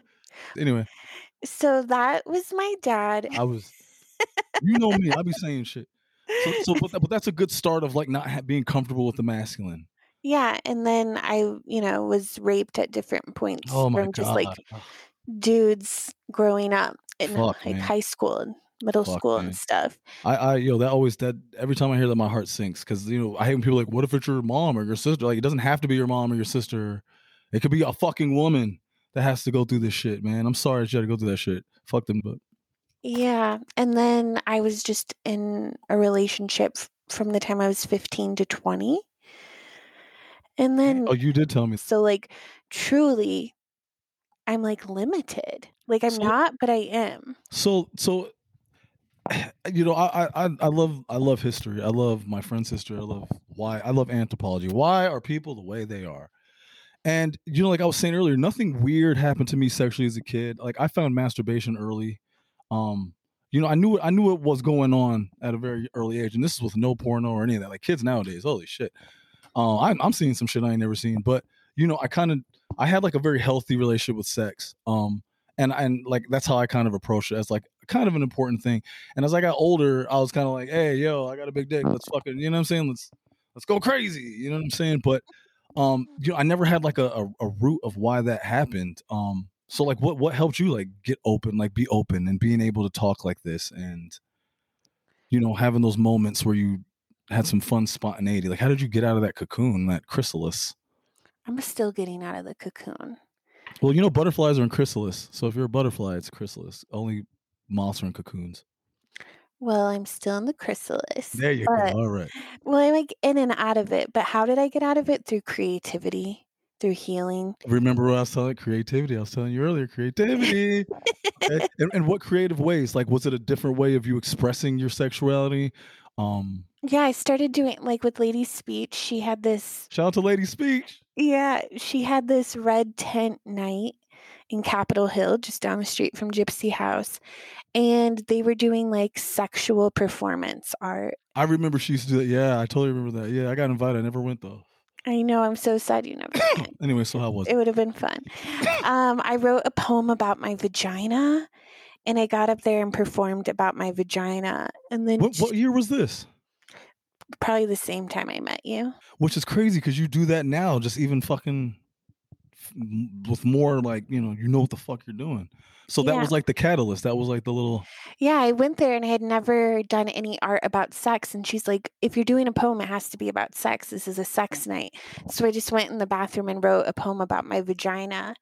Anyway, so that was my dad. I was. You know me. I be saying shit. So, so but, that- but that's a good start of like not ha- being comfortable with the masculine. Yeah, and then I, you know, was raped at different points Oh from god. just like dudes growing up in Fuck, like man. high school and middle Fuck, school man. and stuff. I, I, yo, that always that every time I hear that, my heart sinks because you know I hate when people like, what if it's your mom or your sister? Like, it doesn't have to be your mom or your sister. It could be a fucking woman that has to go through this shit, man. I'm sorry you had to go through that shit. Fuck them, but Yeah, and then I was just in a relationship f- from the time I was 15 to 20. And then oh, you did tell me. so like truly I'm like limited. Like I'm So- not, but I am. So, so, you know, I, I, I- I love, I love history. I love my friend's history. I love why. I love anthropology. Why are people the way they are? And you know, like I was saying earlier, nothing weird happened to me sexually as a kid. Like I found masturbation early. Um, you know, I knew. I knew it was going on at a very early age, and this is with no porno or any of that. Like kids nowadays, holy shit. Uh, I'm I'm seeing some shit I ain't never seen. But you know, I kind of I had like a very healthy relationship with sex. Um, and and like that's how I kind of approached it as like kind of an important thing. And as I got older, I was kind of like, hey, yo, I got a big dick. Let's fucking, you know what I'm saying? Let's let's go crazy. You know what I'm saying? But um, you know, I never had like a, a, a root of why that happened. Um, so like what what helped you like get open, like be open and being able to talk like this and you know, having those moments where you had some fun spontaneity. Like how did you get out of that cocoon, that chrysalis? I'm still getting out of the cocoon. Well, you know, butterflies are in chrysalis. So if you're a butterfly, it's a chrysalis. Only moths are in cocoons. Well, I'm still in the chrysalis. There you but- go. All right. Well, I'm like in and out of it, but how did I get out of it? Through creativity, through healing. Remember what I was telling creativity? I was telling you earlier, creativity. and, and, and what creative ways? Like, was it a different way of you expressing your sexuality? Um, Yeah, I started doing like with Lady Speech. She had this, shout out to Lady Speech. yeah, she had this red tent night in Capitol Hill, just down the street from Gypsy House. And they were doing like sexual performance art. I remember she used to do that. Yeah, I totally remember that. Yeah, I got invited. I never went though. I know, I'm so sad you never. Anyway, so how was it? It would have been fun. Um, I wrote a poem about my vagina and I got up there and performed about my vagina. And then What, what year was this? probably the same time I met you. Which is crazy because you do that now, just even fucking with more like you know, you know what the fuck you're doing. So that Yeah. was like the catalyst. That was like the little. Yeah, I went there and I had never done any art about sex. And she's like, if you're doing a poem, it has to be about sex. This is a sex night. So I just went in the bathroom and wrote a poem about my vagina.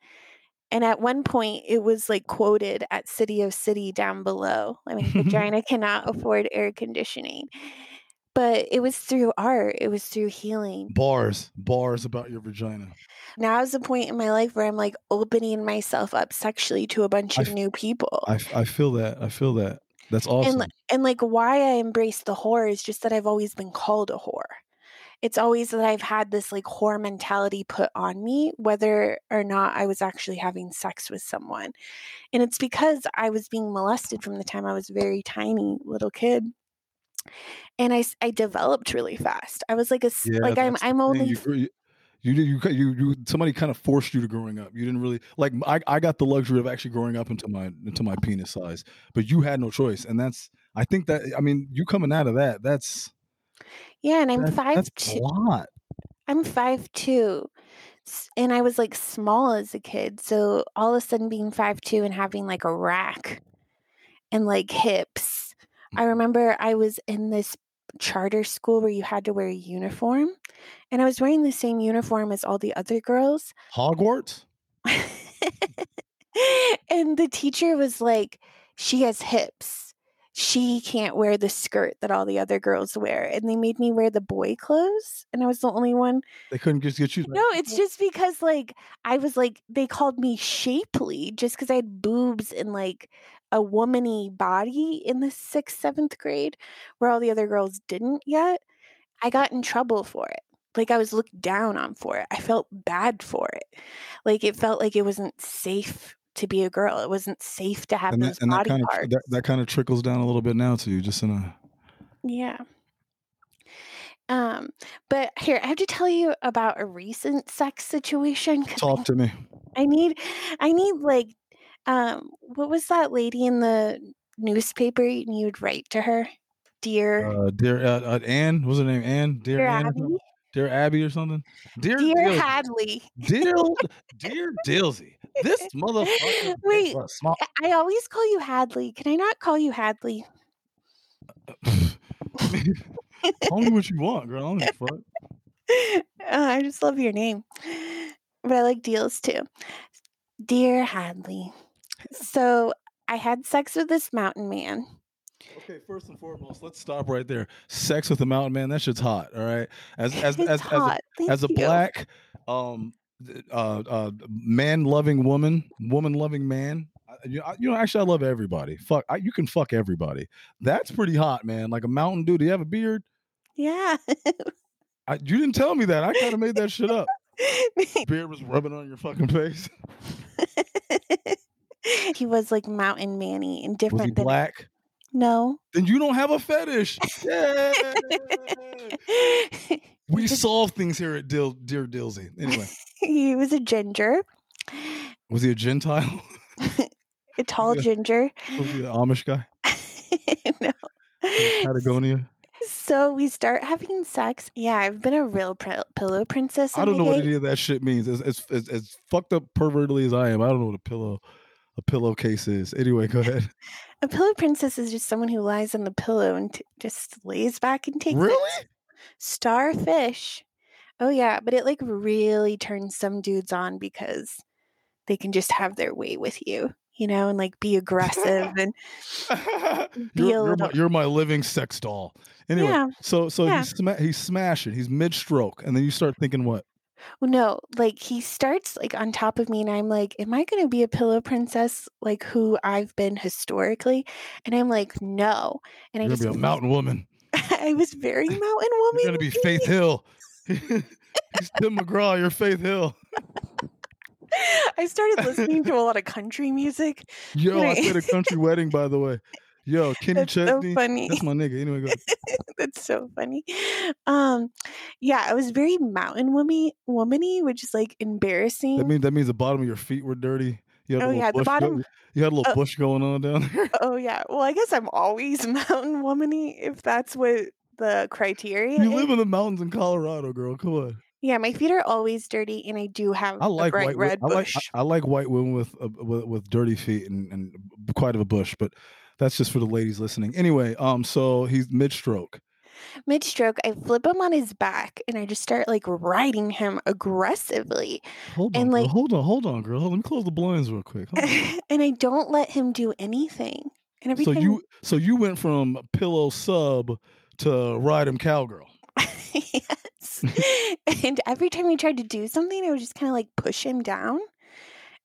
And at one point, it was like quoted at City of City down below. I mean, vagina cannot afford air conditioning. But it was through art, it was through healing. bars bars about your vagina Now is the point in my life where I'm like opening myself up sexually to a bunch of f- new people. I feel that i feel that that's awesome and and like why I embrace the whore is just that I've always been called a whore. It's always that I've had this like whore mentality put on me, whether or not I was actually having sex with someone. And it's because I was being molested from the time I was very tiny little kid. And I, I developed really fast. I was like a s- like I'm I'm only you, you, you, you you somebody kind of forced you to growing up you didn't really like I, I got the luxury of actually growing up into my into my penis size but you had no choice and that's i think that i mean you coming out of that that's yeah, and I'm that- five that's two. a lot I'm five two, and I was like small as a kid. So all of a sudden, being five two and having like a rack and like hips. I remember I was in this charter school where you had to wear a uniform, and I was wearing the same uniform as all the other girls. Hogwarts. and the teacher was like, She has hips. She can't wear the skirt that all the other girls wear. And they made me wear the boy clothes. And I was the only one. They couldn't just get you. No, it's just because, like, I was like, they called me shapely just because I had boobs and, like, a womany body in the sixth, seventh grade, where all the other girls didn't yet. I got in trouble for it. Like I was looked down on for it. I felt bad for it. Like it felt like it wasn't safe to be a girl. It wasn't safe to have and those that, and that body kind parts. of that, that kind of trickles down a little bit now to you, just in a. Yeah. Um, but here I have to tell you about a recent sex situation. I Talk to me. I need, I need like, um, what was that lady in the newspaper and you'd write to her, dear, Uh, dear uh, uh, Anne, what's her name? Anne, dear, dear Anne, Abby, dear Abby, or something. Dear, dear Dilsey. Hadley. dear, dear Dilsey. This motherfucker. Wait, small. I- always call you Hadley. Can I not call you Hadley? Tell me what you want, girl. I don't give a fuck. Uh, I just love your name, but I like Dealz too. Dear Hadley, so I had sex with this mountain man. Okay, first and foremost, let's stop right there. Sex with a mountain man, that shit's hot. All right, as as It's as as a, hot. As a black, um, uh, uh, man loving woman, woman loving man. You I- you know, actually, I love everybody. Fuck, I, you can fuck everybody. That's pretty hot, man. Like a mountain dude. Do you have a beard? Yeah. I, you didn't tell me that. I kind of made that shit up. Beard was rubbing on your fucking face. he was like mountain manny and Was he different than black? no. Then you don't have a fetish. Yay! we solve things here at Dil- Dear Dilsey. Anyway, he was a ginger, was he a Gentile? a tall Yeah. ginger. was he an Amish guy? no. Patagonia? So we start having sex. Yeah, I've been a real pr- pillow princess. I don't know what any of that shit means. As, as, as, as fucked up pervertedly as I am, I don't know what a pillow a pillowcase is. Anyway, go ahead. A pillow princess is just someone who lies on the pillow and t- just lays back and takes it. Really? Starfish. Oh yeah, but it like really turns some dudes on because they can just have their way with you, you know, and like be aggressive and Be you're, you're, my, you're my living sex doll. Anyway, yeah. so so yeah. he's, sma- he's smashing. He's mid stroke, and then you start thinking, what? Well, no, like he starts like on top of me, and I'm like, "Am I going to be a pillow princess like who I've been historically?" And I'm like, "No," and I You're just gonna be a mountain woman. I was very mountain woman. You're gonna be Faith Hill. he's Tim McGraw. You're Faith Hill. I started listening to a lot of country music. Yo, I Right. said a country wedding, by the way. Yo, Kenny That's so Chesney. funny. That's my nigga. Anyway, go. That's so funny. Um, yeah, I was very mountain woman womany, which is like embarrassing. That means that means the bottom of your feet were dirty. You had a Oh, little yeah, the bottom- you had a little uh, bush going on down there. oh yeah. Well, I guess I'm always mountain womany if that's what the criteria. You is. live in the mountains in Colorado, girl. Come on. Yeah, my feet are always dirty, and I do have I like a bright white. red I like bush. I, I like white women with, uh, with with dirty feet and and quite of a bush, but that's just for the ladies listening. Anyway, um, so he's mid stroke. Mid stroke, I flip him on his back, and I just start like riding him aggressively, Hold on, And, girl. like- hold on, hold on, girl. Let me close the blinds real quick. And I don't let him do anything. And every so you so you went from pillow sub to ride him cowgirl. yes. and every time he tried to do something, I would just kind of like push him down.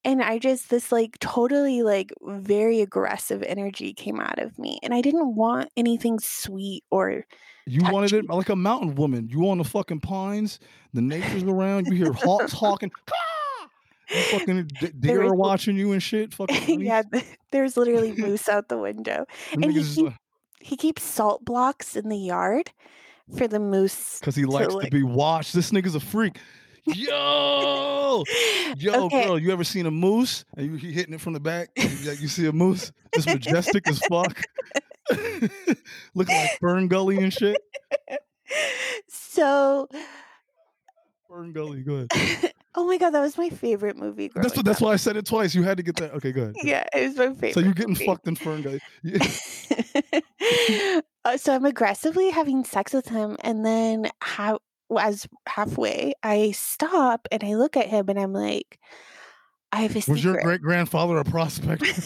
And I just, this like totally like very aggressive energy came out of me. And I didn't want anything sweet or, You wanted it like a mountain woman. You on the fucking pines, the nature's around. You hear hawks hawking. You fucking deer are watching you and shit. Fucking yeah, there's literally moose out the window. And he keep- like- He keeps salt blocks in the yard for the moose. Cause he likes to like- be watched. This nigga's a freak. Yo, yo, Okay. girl, you ever seen a moose and you he hitting it from the back? like, you see a moose, it's majestic as fuck, looking like FernGully and shit. so, FernGully, go ahead. oh my god, that was my favorite movie. That's what, that's why I said it twice. You had to get that. Okay, good. Yeah, it was my favorite. So you're getting movie. fucked in FernGully. Yeah. uh, so I'm aggressively having sex with him, and then how as halfway, I stop and I look at him and I'm like, I have a Was your great grandfather a prospector?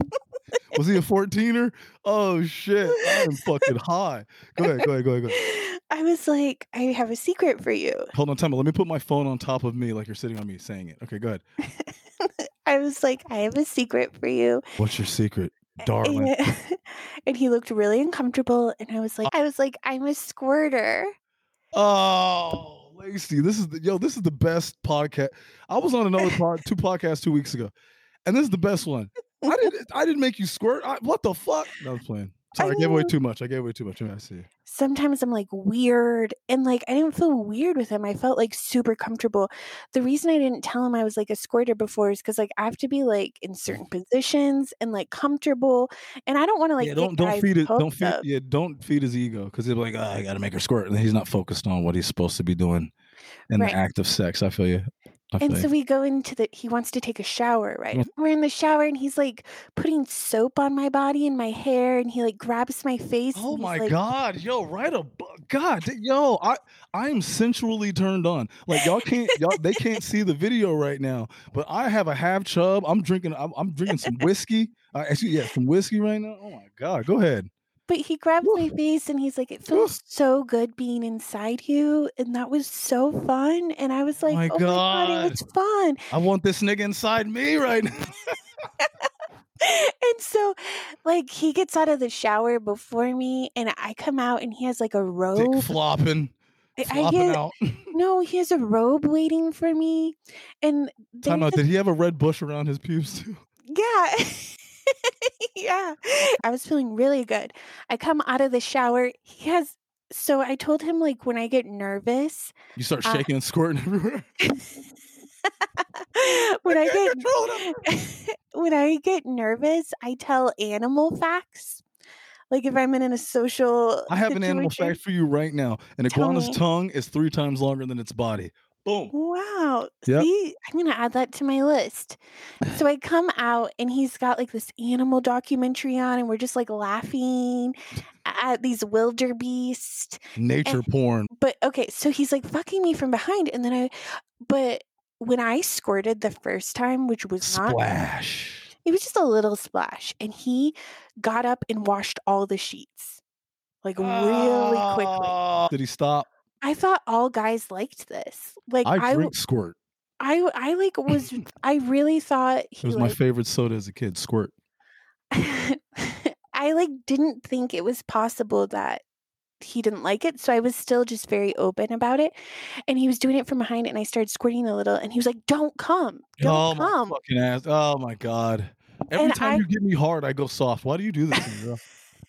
Was he a 14er? Oh shit. I'm fucking high. Go ahead, go ahead, go ahead, go ahead. I was like, I have a secret for you. Hold on, time. Let me put my phone on top of me like you're sitting on me saying it. Okay, go ahead. I was like, I have a secret for you. What's your secret, darling? And, and he looked really uncomfortable. And I was like, ah I was like, I'm a squirter. Oh, Lacey, this is the yo, this is the best podcast. I was on another pod, two podcasts two weeks ago, and this is the best one. I didn't I didn't make you squirt. I, what the fuck? No, I was playing. Sorry, I, gave away too much. I gave away too much. I see. Sometimes I'm like weird. And like, I didn't feel weird with him. I felt like super comfortable. The reason I didn't tell him I was like a squirter before is because like I have to be like in certain positions and like comfortable. And I don't want to like, yeah, don't don't feed it. Don't feed. up. Yeah, don't feed his ego because he'll be like, oh, I got to make her squirt, and he's not focused on what he's supposed to be doing in Right. the act of sex. I feel you. And so we go into the, he wants to take a shower, right? Mm. We're in the shower and he's like putting soap on my body and my hair and he like grabs my face. Oh my like, god, yo, right above God, yo, I I am sensually turned on. Like y'all can't y'all they can't see the video right now, but I have a half chub. I'm drinking I'm, I'm drinking some whiskey. Uh, actually, yeah, some whiskey right now. Oh my god, go ahead. But he grabs my face and he's like, It feels so good being inside you. And that was so fun. And I was oh like, my Oh my God, God. it was fun. I want this nigga inside me right now. and so, like, he gets out of the shower before me and I come out and he has like a Dick robe. flopping, I- get- out. no, he has a robe waiting for me. And Time out. Did he have a red bush around his pubes too? Yeah. yeah. I was feeling really good. I come out of the shower. He has so I told him like when I get nervous, You start Uh, shaking and squirting everywhere. when I get when I get nervous, I tell animal facts. Like if I'm in a social I have an animal fact for you right now. An iguana's tongue is three times longer than its body. Boom. Wow. Yep. See, I'm going to add that to my list. So I come out and he's got like this animal documentary on, and we're just like laughing at these wildebeest. Nature porn. But okay, so he's like fucking me from behind. And then I, but when I squirted the first time, which was not, Splash. it was just a little splash, and he got up and washed all the sheets like really quickly. Ah. Did he stop? I thought all guys liked this. Like I I, drink squirt. I I like was I really thought It he was my favorite soda as a kid. Squirt. I like didn't think it was possible that he didn't like it, so I was still just very open about it. And he was doing it from behind, and I started squirting a little, and he was like, "Don't come, oh don't my come." fucking ass. Oh my god. Every And time I- you get me hard, I go soft. Why do you do this to me, bro?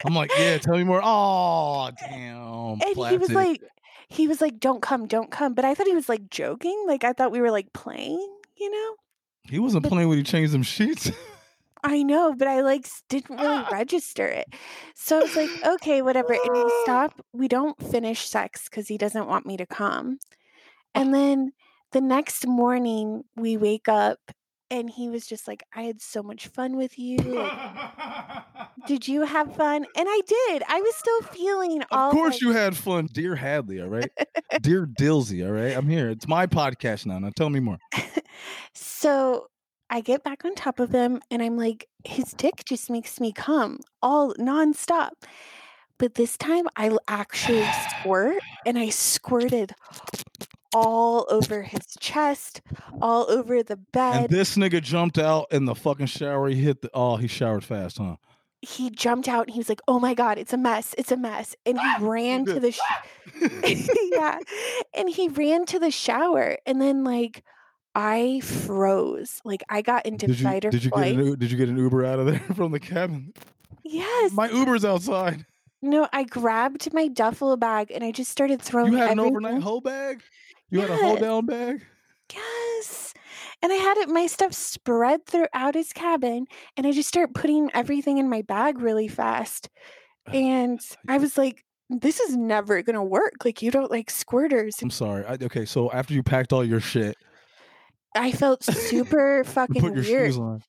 I'm like, yeah, tell me more. Oh damn. And he was like, he was like, "Don't come, don't come." But I thought he was like joking. Like I thought we were like playing, you know. he wasn't but- playing when he changed them sheets. I know, but I like didn't really register it. So I was like, okay, whatever. And we stop. We don't finish sex because he doesn't want me to come. And then the next morning, we wake up and he was just like, I had so much fun with you. Did you have fun? And I did. I was still feeling all. Of course like- you had fun, dear Hadley. All right, dear Dilsey. All right, I'm here. It's my podcast now. Now tell me more. So I get back on top of him and I'm like, his dick just makes me come all nonstop. But this time I actually squirt and I squirted all over his chest, all over the And bed. this nigga jumped out in the fucking shower. He hit the. Oh, he showered fast, huh? he jumped out and he was like, "Oh my god, it's a mess. It's a mess." And he ran to the sh- Yeah. And he ran to the shower and then like I froze. Like I got into did you fight or did you get an, did you get an Uber out of there from the cabin? yes. My Uber's outside. No, I grabbed my duffel bag and I just started throwing You had an everything. overnight hoe bag. You had a Yes. down bag. Yes. And I had it my stuff spread throughout his cabin and I just start putting everything in my bag really fast. And I was like, this is never going to work. Like you don't like squirters. I'm sorry. I, okay, so after you packed all your shit, I felt super fucking put your weird. shoes on.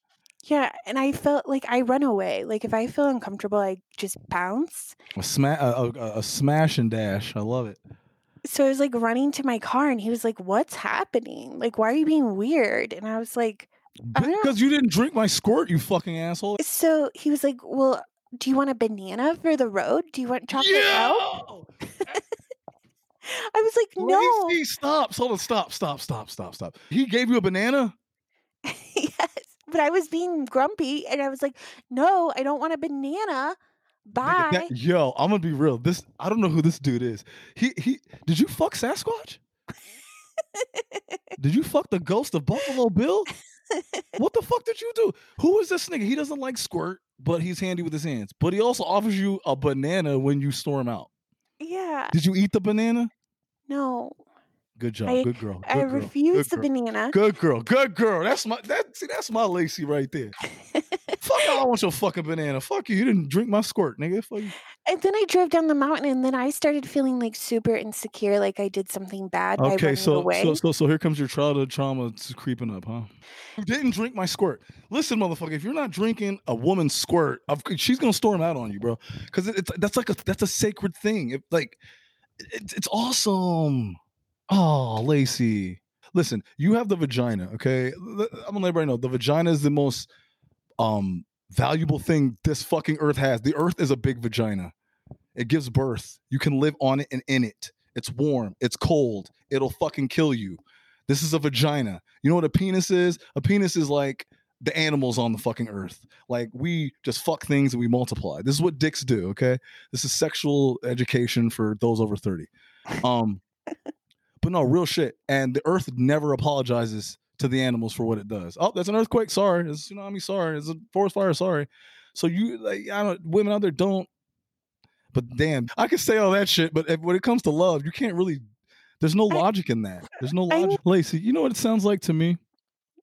Yeah, and I felt like I run away. Like if I feel uncomfortable, I just bounce. A, sma- a, a, a smash and dash. I love it. So I was like running to my car and he was like, What's happening? Like, why are you being weird? And I was like, I don't know. Because you didn't drink my squirt, you fucking asshole. So he was like, Well, do you want a banana for the road? Do you want chocolate milk? I was like, No. Lacey, stop. Hold on. Stop. Stop. Stop. Stop. Stop. He gave you a banana. yes. But I was being grumpy and I was like, No, I don't want a banana. Bye. that- yo, I'm gonna be real. This I don't know who this dude is. He he. Did you fuck Sasquatch? Did you fuck the ghost of Buffalo Bill? What the fuck did you do? Who is this nigga? He doesn't like squirt, but he's handy with his hands. But he also offers you a banana when you storm out. yeah. Did you eat the banana? No. Good job. I- good girl. Good I girl. refused the good girl. banana. Good girl. Good girl. That's my that see that's my Lacey right there. Fuck I don't want your fucking banana. Fuck you. You didn't drink my squirt, nigga. Fuck you. And then I drove down the mountain, and then I started feeling like super insecure, like I did something bad Okay, so, away. so so so here comes your childhood trauma creeping up, huh? You didn't drink my squirt. Listen, motherfucker, if you're not drinking a woman's squirt, of, she's gonna storm out on you, bro. Because it's that's like a that's a sacred thing. If like, it's it's awesome. Oh, Lacey, listen, you have the vagina. Okay, I'm gonna let everybody know the vagina is the most um valuable thing this fucking earth has. The earth is a big vagina. It gives birth. You can live on it and in it. It's warm. It's cold. It'll fucking kill you. This is a vagina. You know what a penis is? A penis is like the animals on the fucking earth. Like we just fuck things and we multiply. This is what dicks do, okay? This is sexual education for those over 30. Um but no, real shit. And the earth never apologizes to the animals for what it does. Oh, that's an earthquake. Sorry. It's a tsunami. Sorry. It's a forest fire. Sorry. So you like I don't women out there don't but damn, I can say all that shit, but if, when it comes to love, you can't really. There's no I- logic in that. There's no I- logic. Lacey, you know what it sounds like to me?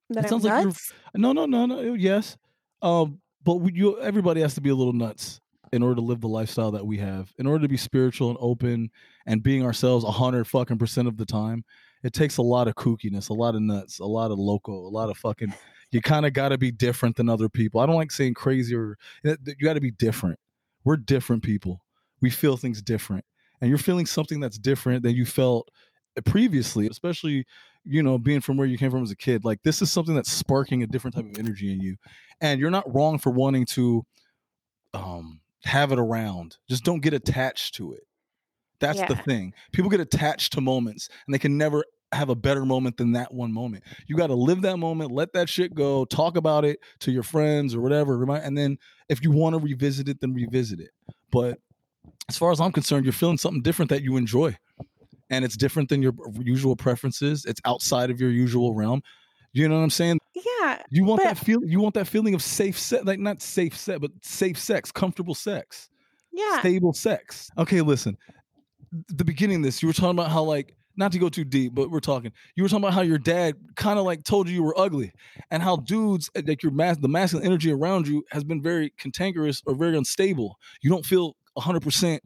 that it sounds I'm like you're- nuts. No, no, no, no. Yes, um, but we, you, everybody has to be a little nuts in order to live the lifestyle that we have. In order to be spiritual and open and being ourselves a hundred fucking percent of the time, it takes a lot of kookiness, a lot of nuts, a lot of loco, a lot of fucking. You kind of got to be different than other people. I don't like saying crazy or you got to be different. We're different people. We feel things different, and you're feeling something that's different than you felt previously, especially you know being from where you came from as a kid. Like this is something that's sparking a different type of energy in you, and you're not wrong for wanting to um have it around. Just don't get attached to it. That's the thing. People get attached to moments, and they can never have a better moment than that one moment. You got to live that moment, let that shit go, talk about it to your friends or whatever, and then if you want to revisit it, then revisit it. But as far as I'm concerned, you're feeling something different that you enjoy, and it's different than your usual preferences. It's outside of your usual realm. You know what I'm saying? Yeah. You want that feel. You want that feeling of safe sex, like not safe sex, but safe sex, comfortable sex Yeah. stable sex. Okay, listen. The beginning of this, you were talking about how like not to go too deep, but we're talking. You were talking about how your dad kind of like told you you were ugly, and how dudes eh, like your mas- the masculine energy around you has been very cantankerous or very unstable. You don't feel hundred percent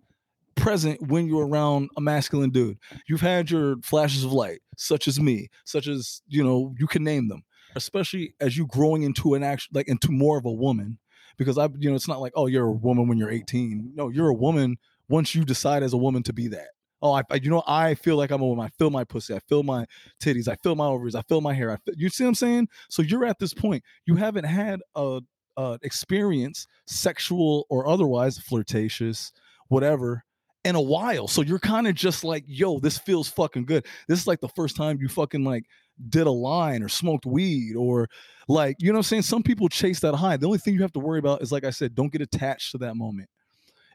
present when you're around a masculine dude. You've had your flashes of light, such as me, such as you know you can name them. Especially as you growing into an action like into more of a woman, because I you know it's not like oh you're a woman when you're 18. No, you're a woman once you decide as a woman to be that. Oh, I, I- you know I feel like I'm a woman. I feel my pussy. I feel my titties. I feel my ovaries. I feel my hair. I feel, you see what I'm saying? So you're at this point. You haven't had a, a experience, sexual or otherwise, flirtatious, whatever, in a while. So you're kind of just like, yo, this feels fucking good. This is like the first time you fucking like did a line or smoked weed or like, you know what I'm saying? Some people chase that high. The only thing you have to worry about is, like I said, don't get attached to that moment.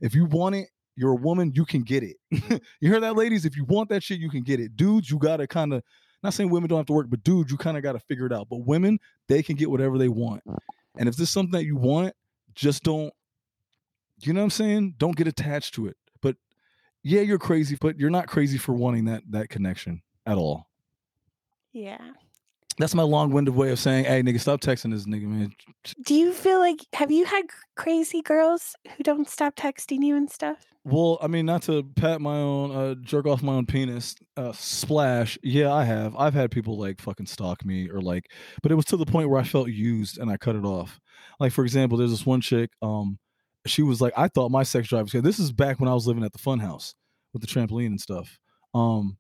If you want it, you're a woman, you can get it. you hear that, ladies? If you want that shit, you can get it. Dudes, you gotta kind of not saying women don't have to work, but dudes, you kind of gotta figure it out. But women, they can get whatever they want. And if this is something that you want, just don't, you know what I'm saying? Don't get attached to it. But yeah, you're crazy, but you're not crazy for wanting that that connection at all. Yeah. That's my long-winded way of saying, hey, nigga, stop texting this nigga, man. Do you feel like have you had crazy girls who don't stop texting you and stuff? Well, I mean, not to pat my own, uh, jerk off my own penis, uh, splash. Yeah, I have. I've had people like fucking stalk me or like, but it was to the point where I felt used and I cut it off. Like, for example, there's this one chick, um, she was like, I thought my sex drive was good. This is back when I was living at the fun house with the trampoline and stuff. Um,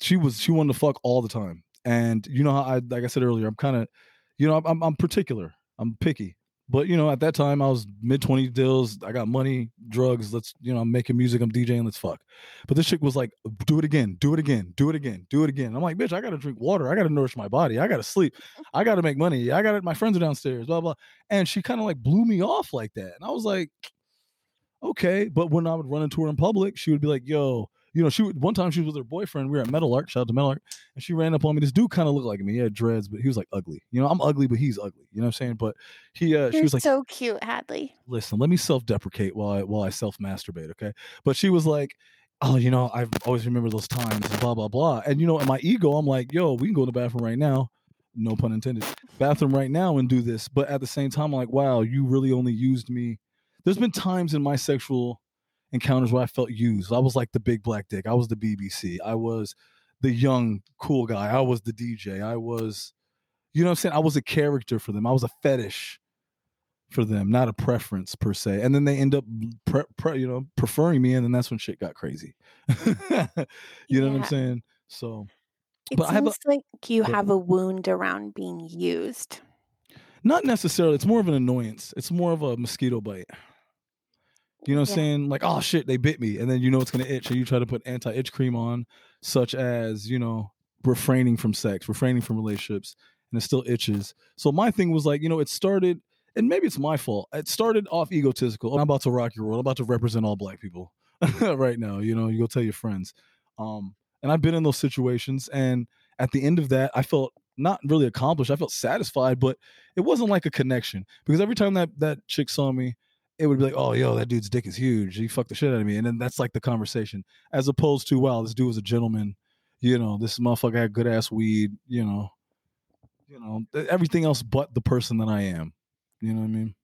she was she wanted to fuck all the time, and you know how I like I said earlier, I'm kind of, you know, I'm I'm particular, I'm picky. But you know, at that time I was mid 20s Dealz. I got money, drugs. Let's, you know, I'm making music. I'm DJing. Let's fuck. But this chick was like, do it again, do it again, do it again, do it again. I'm like, bitch, I gotta drink water. I gotta nourish my body. I gotta sleep. I gotta make money. I got it. My friends are downstairs. Blah blah. And she kind of like blew me off like that. And I was like, okay. But when I would run into her in public, she would be like, yo, you know, she would, one time she was with her boyfriend. We were at Metal Art, shout out to Metal Art, and she ran up on me. This dude kind of looked like me. He had dreads, but he was like ugly. You know, I'm ugly, but he's ugly. You know what I'm saying? But he, uh, she You're was like, so cute, Hadley. listen, let me self-deprecate while I while I self-masturbate, okay? But she was like, oh, you know, I've always remember those times, blah blah blah. And you know, in my ego, I'm like, yo, we can go to the bathroom right now. No pun intended. Bathroom right now and do this. But at the same time, I'm like, wow, you really only used me. There's been times in my sexual encounters where I felt used. I was like the big black dick. I was the BBC. I was the young cool guy. I was the DJ. I was, you know what I'm saying? I was a character for them. I was a fetish for them, not a preference per se. And then they end up, pre- pre- you know, preferring me, and then that's when shit got crazy. you know what I'm saying? So, It But I have a- seems like you Go- have a wound around being used. not necessarily. It's more of an annoyance. It's more of a mosquito bite. You know what I'm Yeah. saying? Like, oh shit, they bit me. And then you know it's gonna itch. And you try to put anti-itch cream on, such as, you know, refraining from sex, refraining from relationships, and it still itches. So my thing was like, you know, it started, and maybe it's my fault. It started off egotistical. I'm about to rock your world. I'm about to represent all black people right now. You know, you go tell your friends. Um, and I've been in those situations, and at the end of that, I felt not really accomplished. I felt satisfied, but it wasn't like a connection because every time that that chick saw me, it would be like, "Oh, yo, that dude's dick is huge. He fucked the shit out of me," and then that's like the conversation, as opposed to, "Wow, this dude was a gentleman." You know, this motherfucker had good ass weed. You know, you know everything else but the person that I am. You know what I mean?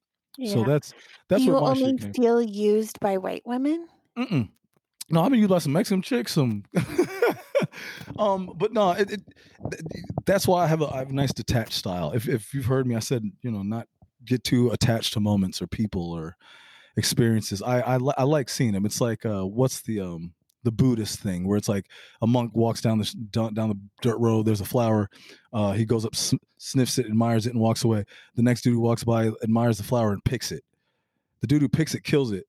So that's that's you my only feel used by white women. Mm-mm. No, I've been used by some Mexican chicks, some. um, but no, it, it, that's why I have a I have a nice detached style. If if you've heard me, I said you know not get too attached to moments or people or experiences. I I, I like seeing them. It's like uh, what's the um the Buddhist thing where it's like a monk walks down the down, down the dirt road. There's a flower. Uh, he goes up, sn- sniffs it, admires it, and walks away. The next dude who walks by admires the flower and picks it. The dude who picks it kills it.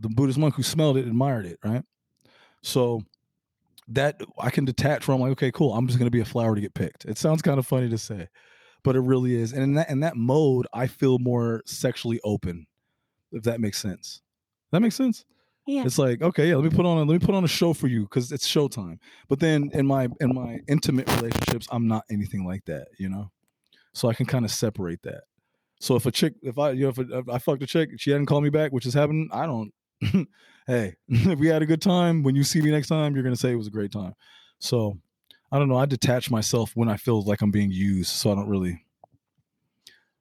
The Buddhist monk who smelled it admired it, right? So that I can detach from like, okay, cool. I'm just gonna be a flower to get picked. It sounds kind of funny to say, but it really is. And in that in that mode, I feel more sexually open, if that makes sense. That makes sense. Yeah. It's like, okay, yeah, let me put on a let me put on a show for you because it's showtime. But then in my in my intimate relationships, I'm not anything like that, you know. So I can kind of separate that. So if a chick, if I you know if, a, if I fucked a chick, she hadn't called me back, which has happened, I don't. hey, if we had a good time, when you see me next time, you're gonna say it was a great time. So I don't know. I detach myself when I feel like I'm being used, so I don't really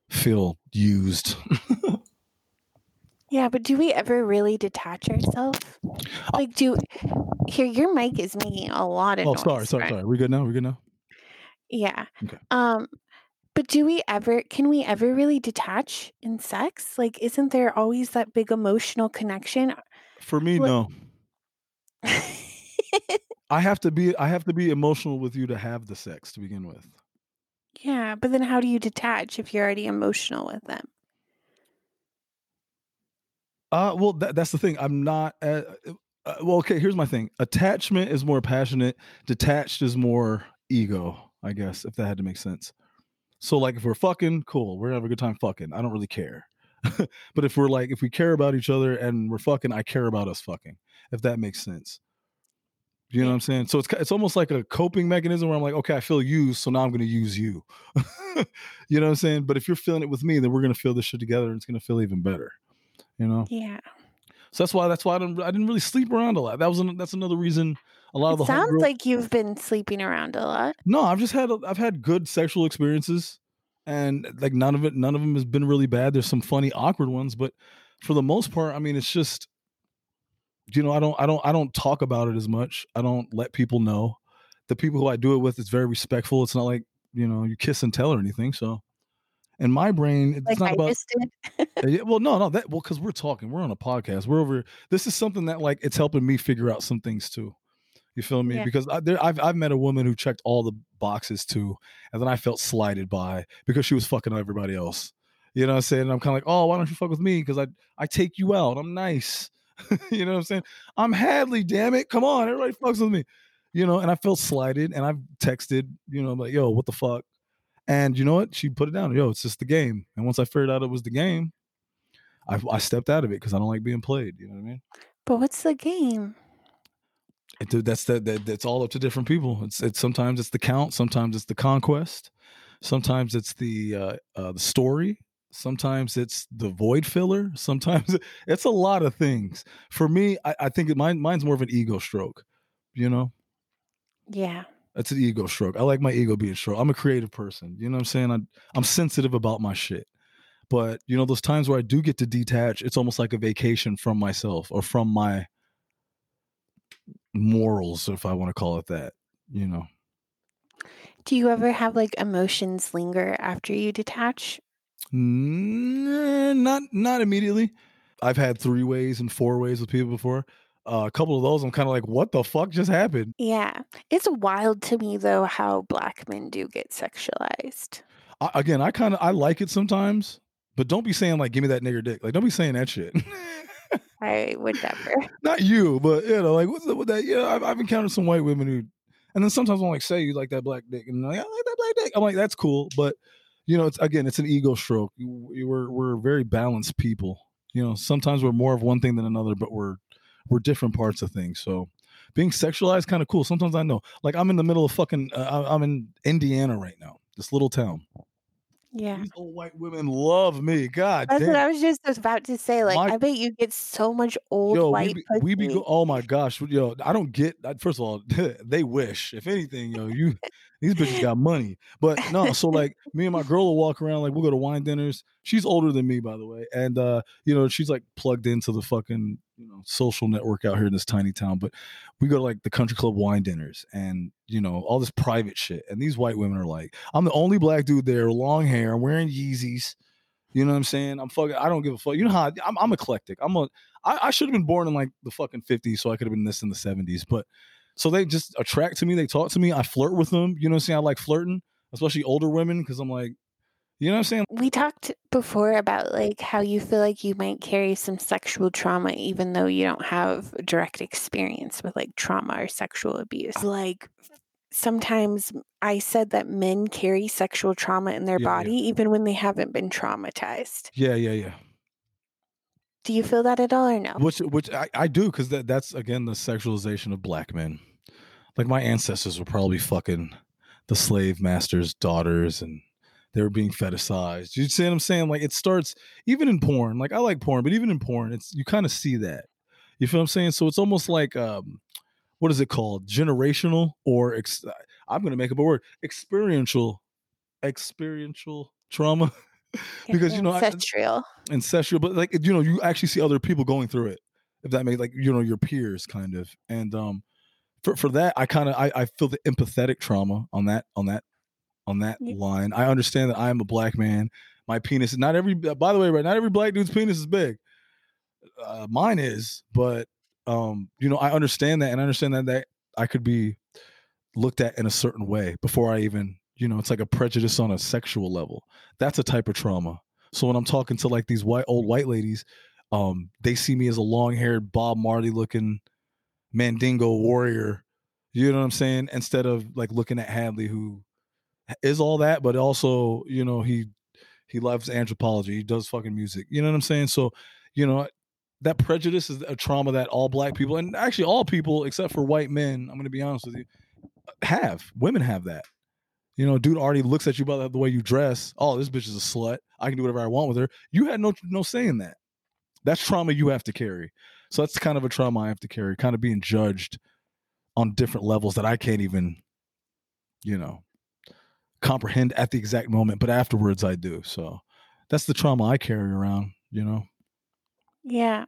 feel used. Yeah, but do we ever really detach ourselves? Like, do here? Your mic is making a lot of oh, noise. sorry, sorry, right? sorry. We good now? We good now? Yeah. Okay. Um, but do we ever? Can we ever really detach in sex? Like, isn't there always that big emotional connection? For me, no. I have to be I have to be emotional with you to have the sex to begin with. yeah, but then how do you detach if you're already emotional with them? Uh well that, that's the thing. I'm not uh, uh, well okay, here's my thing. Attachment is more passionate, detached is more ego, I guess, if that had to make sense. So like if we're fucking, cool, we're gonna have a good time fucking. I don't really care. but if we're like if we care about each other and we're fucking, I care about us fucking, if that makes sense. You know what I'm saying? So it's it's almost like a coping mechanism where I'm like, okay, I feel used, so now I'm going to use you. you know what I'm saying? But if you're feeling it with me, then we're going to feel this shit together, and it's going to feel even better. You know? Yeah, So that's why that's why I didn't I didn't really sleep around a lot. That was an, that's another reason a lot of the sounds homegirl- like you've been sleeping around a lot. no, I've just had a- I've had good sexual experiences, and like none of it none of them has been really bad. There's some funny awkward ones, but for the most part, I mean, it's just you know I don't I don't I don't talk about it as much. I don't let people know. The people who I do it with, it's very respectful. It's not like you know you kiss and tell or anything. So. In my brain, it's Like not I about. Uh, yeah, well, no, no, that well, because we're talking, we're on a podcast, we're over. This is something that like it's helping me figure out some things too. You feel me? Yeah. Because I, there, I've I've met a woman who checked all the boxes too, and then I felt slighted by because she was fucking everybody else. You know what I'm saying? And I'm kind of like, oh, why don't you fuck with me? Because I I take you out. I'm nice. you know what I'm saying? I'm Hadley, damn it. Come on, everybody fucks with me. You know, and I felt slighted and I've texted, you know, I'm like, yo, what the fuck? And you know what? She put it down. Yo, it's just the game. And once I figured out it was the game, I, I stepped out of it because I don't like being played. You know what I mean? But what's the game? It, that's that, that that's all up to different people. It's it's sometimes it's the count, sometimes it's the conquest, sometimes it's the uh, uh the story, sometimes it's the void filler, sometimes it's a lot of things. For me, I, I think it, mine mine's more of an ego stroke. You know, Yeah. that's an ego stroke. I like my ego being stroked. I'm a creative person. You know what I'm saying? I, I'm sensitive about my shit. But you know, those times where I do get to detach, it's almost like a vacation from myself or from my morals, if I want to call it that. You know, Do you ever have like emotions linger after you detach? Not not immediately. I've had three ways and four ways with people before. Uh, a couple of those, I'm kind of like, what the fuck just happened? Yeah. It's wild to me though how black men do get sexualized. I, again, I kind of I like it sometimes, but don't be saying like, give me that nigger dick. Like, don't be saying that shit. I would never. not you, but you know, like what's up with that? Yeah, I've, I've encountered some white women who, and then sometimes I'm like, say you like that black dick, and like, I like that black dick. I'm like, that's cool, but you know, it's again, it's an ego stroke. We're we're very balanced people. You know, sometimes we're more of one thing than another, but we're we're different parts of things. So being sexualized kind of cool. Sometimes I know, like I'm in the middle of fucking, uh, I- I'm in Indiana right now, this little town. Yeah. These old white women love me. God That's damn. what I was just about to say. Like, My- I bet you get so much old Yo, white we be, we be go- oh my gosh, yo, I don't get that. First of all, they wish. If anything, yo, you these bitches got money. But no, so like me and my girl will walk around, like we'll go to wine dinners. She's older than me, by the way, and uh, you know, she's like plugged into the fucking you know social network out here in this tiny town. But we go to like the country club wine dinners, and you know all this private shit. And these white women are like, I'm the only black dude there, long hair, I'm wearing Yeezys. You know what I'm saying? I'm fucking. I don't give a fuck. You know how I, I'm, I'm eclectic. I'm a. I, I should have been born in like the fucking 50s, so I could have been this in the 70s. But so they just attract to me. They talk to me. I flirt with them. You know what I'm saying? I like flirting, especially older women, because I'm like, you know what I'm saying? We talked before about like how you feel like you might carry some sexual trauma even though you don't have direct experience with like trauma or sexual abuse. Ah. Like sometimes I said that men carry sexual trauma in their Yeah, yeah. body even when they haven't been traumatized. Yeah, yeah, yeah. Do you feel that at all or no? Which, which I, I do, because that, that's again the sexualization of black men. Like my ancestors were probably fucking the slave masters' daughters, and they were being fetishized. You see what I'm saying? Like it starts even in porn. Like I like porn, but even in porn, it's you kind of see that. You feel what I'm saying? So it's almost like um, what is it called? Generational or ex- I'm to make up a word. Experiential, experiential trauma. because, you know, I- ancestral. ancestral, but like you know, you actually see other people going through it. If that makes like you know your peers kind of, and um, for for that, I kind of I, I feel the empathetic trauma on that on that on that Yeah. line. I understand that I am a black man. My penis is not every. By the way, right? Not every black dude's penis is big. Uh, mine is, but um, you know, I understand that, and I understand that that I could be looked at in a certain way before I even, you know, it's like a prejudice on a sexual level. That's a type of trauma. So when I'm talking to like these white old white ladies, um, they see me as a long haired Bob Marley looking Mandingo warrior. You know what I'm saying? Instead of like looking at Hadley, who is all that, but also, you know, he he loves anthropology. He does fucking music. You know what I'm saying? So, you know, that prejudice is a trauma that all black people and actually all people except for white men, I'm to be honest with you, have. Women have that. You know, dude already looks at you by the, way you dress. Oh, this bitch is a slut. I can do whatever I want with her. You had no no say in that. That's trauma you have to carry. So that's kind of a trauma I have to carry, kind of being judged on different levels that I can't even, you know, comprehend at the exact moment, but afterwards I do. So that's the trauma I carry around, you know. Yeah.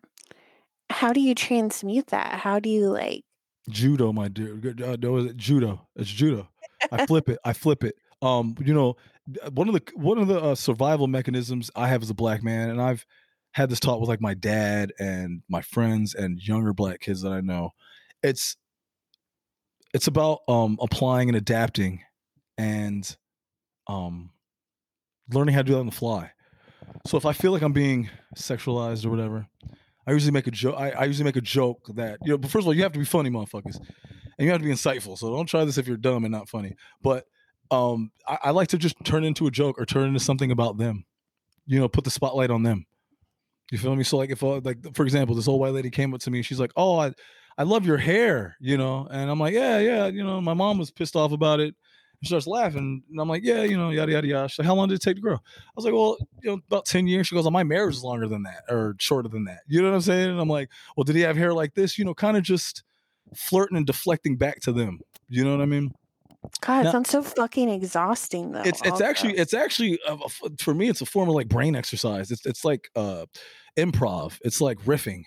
How do you transmute that? How do you like Judo, my dear. Uh, no, is it judo? It's judo. I flip it. I flip it. Um, you know, one of the one of the uh, survival mechanisms I have as a black man, and I've had this talk with like my dad and my friends and younger black kids that I know. It's it's about um applying and adapting and um learning how to do that on the fly. So if I feel like I'm being sexualized or whatever, I usually make a joke. I, I usually make a joke that you know. But first of all, you have to be funny, motherfuckers, and you have to be insightful. So don't try this if you're dumb and not funny. But um, I, I like to just turn into a joke or turn into something about them. You know, put the spotlight on them. You feel me? So like if uh, like for example, this old white lady came up to me, she's like, "Oh, I I love your hair," you know, and I'm like, "Yeah, yeah," you know, my mom was pissed off about it. She starts laughing, and I'm like, "Yeah, you know, yada yada yada." She's like, "How long did it take to grow?" I was like, "Well, you know, about ten years." She goes, "Oh, my marriage is longer than that, or shorter than that." You know what I'm saying? And I'm like, "Well, did he have hair like this?" You know, kind of just flirting and deflecting back to them. You know what I mean? God, it sounds so fucking exhausting though. it's it's actually it's actually a, a for me it's a form of like brain exercise. It's it's like uh improv. It's like riffing.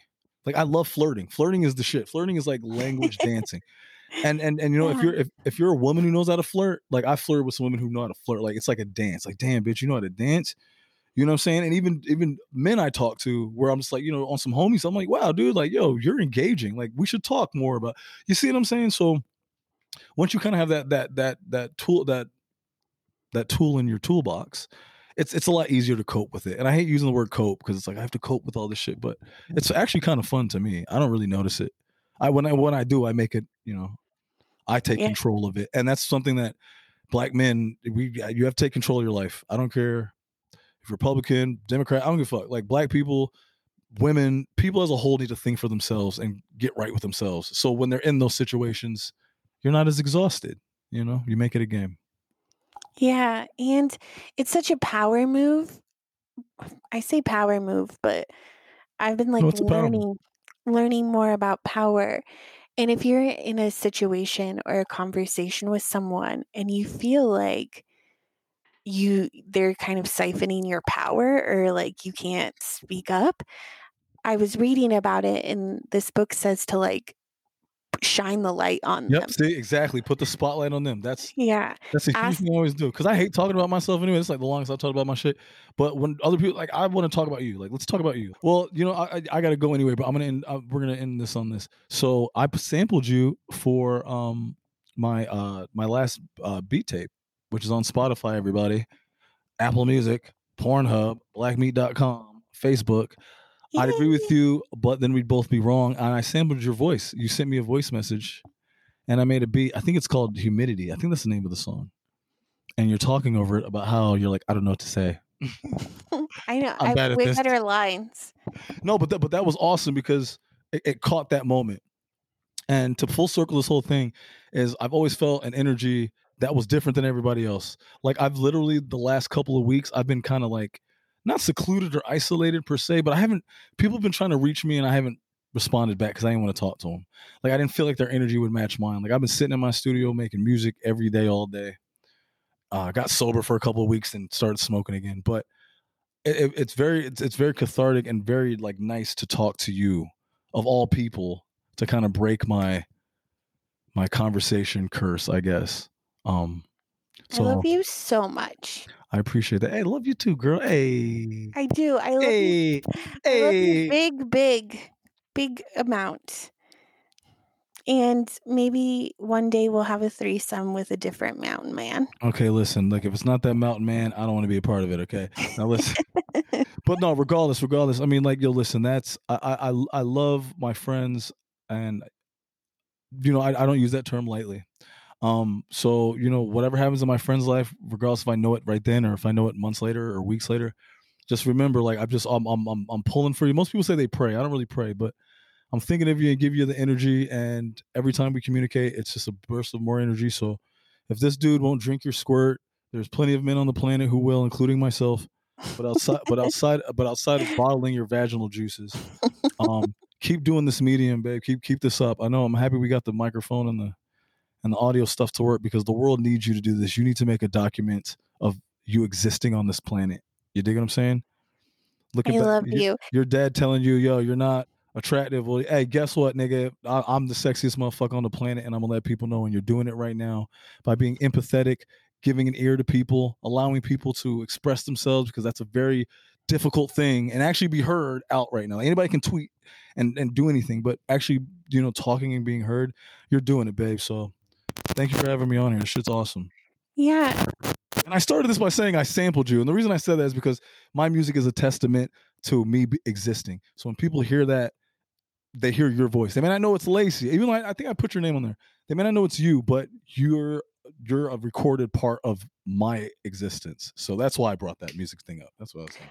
Like i love flirting. Flirting is the shit. Flirting is like language dancing. And and and you know if you're if, if you're a woman who knows how to flirt like i flirt with some women who know how to flirt. Like it's like a dance. Like damn bitch you know how to dance you know what i'm saying? And even even men i talk to where i'm just like you know on some homies i'm like wow dude like yo you're engaging. Like we should talk more about you see what i'm saying? So once you kind of have that that that that tool that that tool in your toolbox it's it's a lot easier to cope with it. And i hate using the word cope because it's like i have to cope with all this shit but it's actually kind of fun to me. I don't really notice it. I when i when i do i make it you know i take Yeah. control of it. And that's something that black men we you have to take control of your life. I don't care if republican democrat i don't give a fuck like black people women people as a whole need to think for themselves and get right with themselves so when they're in those situations you're not as exhausted you know you make it a game Yeah, and it's such a power move. I say power move, but I've been like it's a power move. learning learning more about power. And if you're in a situation or a conversation with someone and you feel like you they're kind of siphoning your power or like you can't speak up, I was reading about it and this book says to like shine the light on Yep. them. See, exactly. Put the spotlight on them. That's Yeah. that's a huge thing I always do because I hate talking about myself anyway. It's like the longest I've talked about my shit. But when other people like, I want to talk about you. Like, let's talk about you. Well, you know, I I, I got to go anyway. But I'm gonna end. Uh, we're gonna end this on this. So I sampled you for um my uh my last uh beat tape, which is on Spotify. Everybody, Apple Music, Pornhub, BlackMeat.com, Facebook. I'd agree with you, but then we'd both be wrong. And I sampled your voice. You sent me a voice message, and I made a beat. I think it's called Humidity. I think that's the name of the song. And you're talking over it about how you're like, I don't know what to say. I know. I'm I bad have at way this. better lines. No, but that but that was awesome because it, it caught that moment. And to full circle this whole thing is I've always felt an energy that was different than everybody else. Like I've literally the last couple of weeks I've been kind of like not secluded or isolated per se, but I haven't people have been trying to reach me and I haven't responded back because I didn't want to talk to them. Like I didn't feel like their energy would match mine. Like I've been sitting in my studio making music every day, all day. Uh, I got sober for a couple of weeks and started smoking again, but it, it- it's very it's, it's very cathartic and very like nice to talk to you of all people to kind of break my my conversation curse, I guess. Um, so I love you so much. I appreciate that. Hey, I love you too, girl. Hey, I do. I love you. hey, I love you big, big, big amount. And maybe one day we'll have a threesome with a different mountain man. Okay, listen. Like, if it's not that mountain man, I don't want to be a part of it. Okay, now listen. but no, regardless, regardless. I mean, like, yo, listen. That's I, I, I- I love my friends, and you know, I, I don't use that term lightly. Um, so you know, whatever happens in my friend's life, regardless if I know it right then or if I know it months later or weeks later, just remember, like, I'm just I'm I'm I'm, I'm pulling for you. Most people say they pray. I don't really pray, but I'm thinking of you and give you the energy. And every time we communicate, it's just a burst of more energy. So if this dude won't drink your squirt, there's plenty of men on the planet who will, including myself. But outside, but outside, but outside of bottling your vaginal juices, um, keep doing this medium, babe. Keep keep this up. I know I'm happy we got the microphone and the and the audio stuff to work because the world needs you to do this. You need to make a document of you existing on this planet. You dig what I'm saying? Look at I love your, you. your dad telling you, yo, you're not attractive. Well, hey, guess what, nigga? I, I'm the sexiest motherfucker on the planet, and I'm gonna let people know. And you're doing it right now by being empathetic, giving an ear to people, allowing people to express themselves because that's a very difficult thing and actually be heard out right now. Anybody can tweet and and do anything, but actually, you know, talking and being heard, you're doing it, babe. So Thank you for having me on here. Shit's awesome. Yeah. And I started this by saying I sampled you. And the reason I said that is because my music is a testament to me existing. So when people hear that, they hear your voice. They may not know it's Lacey. Even though I, I think I put your name on there. They may not know it's you, but you're you're a recorded part of my existence. So that's why I brought that music thing up. That's what I was saying.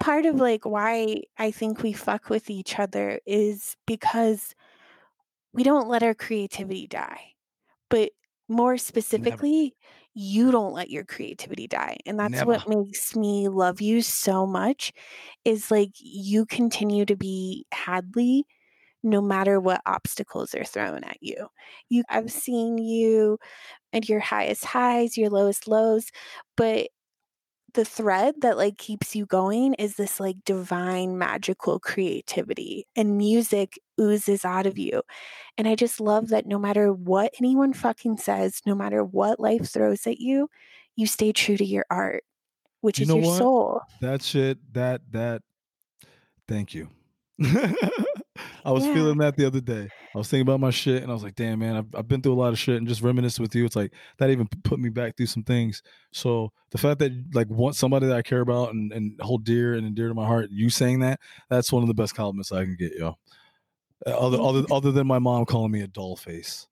Part of like why I think we fuck with each other is because we don't let our creativity die. But more specifically, you don't let your creativity die. And that's Never. what makes me love you so much is like you continue to be Hadley no matter what obstacles are thrown at you. You I've seen you at your highest highs, your lowest lows, but the thread that like keeps you going is this like divine magical creativity and music oozes out of you and i just love that no matter what anyone fucking says no matter what life throws at you you stay true to your art which You is your what? soul That shit, that, that, thank you. I was Yeah. feeling that the other day. I was thinking about my shit and I was like, damn, man, I've, I've been through a lot of shit and just reminisce with you. It's like that even put me back through some things. So the fact that like want somebody that I care about and, and hold dear and dear to my heart, you saying that, that's one of the best compliments I can get, yo. Uh, Other, other, other than my mom calling me a doll face.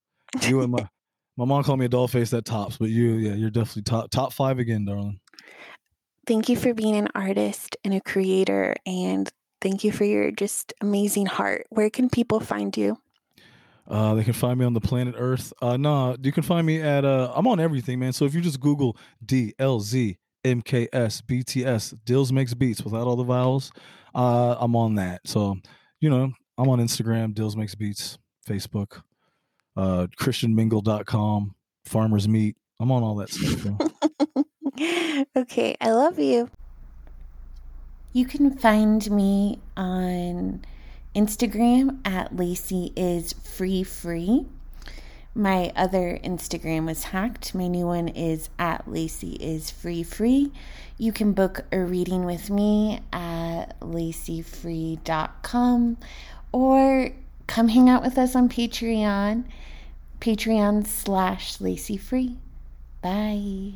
You and my, my mom called me a doll face that tops, but you, yeah, you're definitely top, top five again, darling. thank you for being an artist and a creator and thank you for your just amazing heart where can people find you Uh, they can find me on the planet Earth. Uh, no, you can find me at. Uh, I'm on everything, man. So if you just Google D L Z M K S B T S, Dealz makes beats without all the vowels. Uh, I'm on that. So you know, I'm on Instagram, Dealz makes beats, Facebook, uh, ChristianMingle.com, Farmers Meat. I'm on all that stuff. okay, I love you. You can find me on Instagram at Lacey is free free. My other Instagram was hacked. My new one is at Lacey is free free. You can book a reading with me at laceyfree.com or come hang out with us on Patreon. Patreon slash Lacey Free. Bye.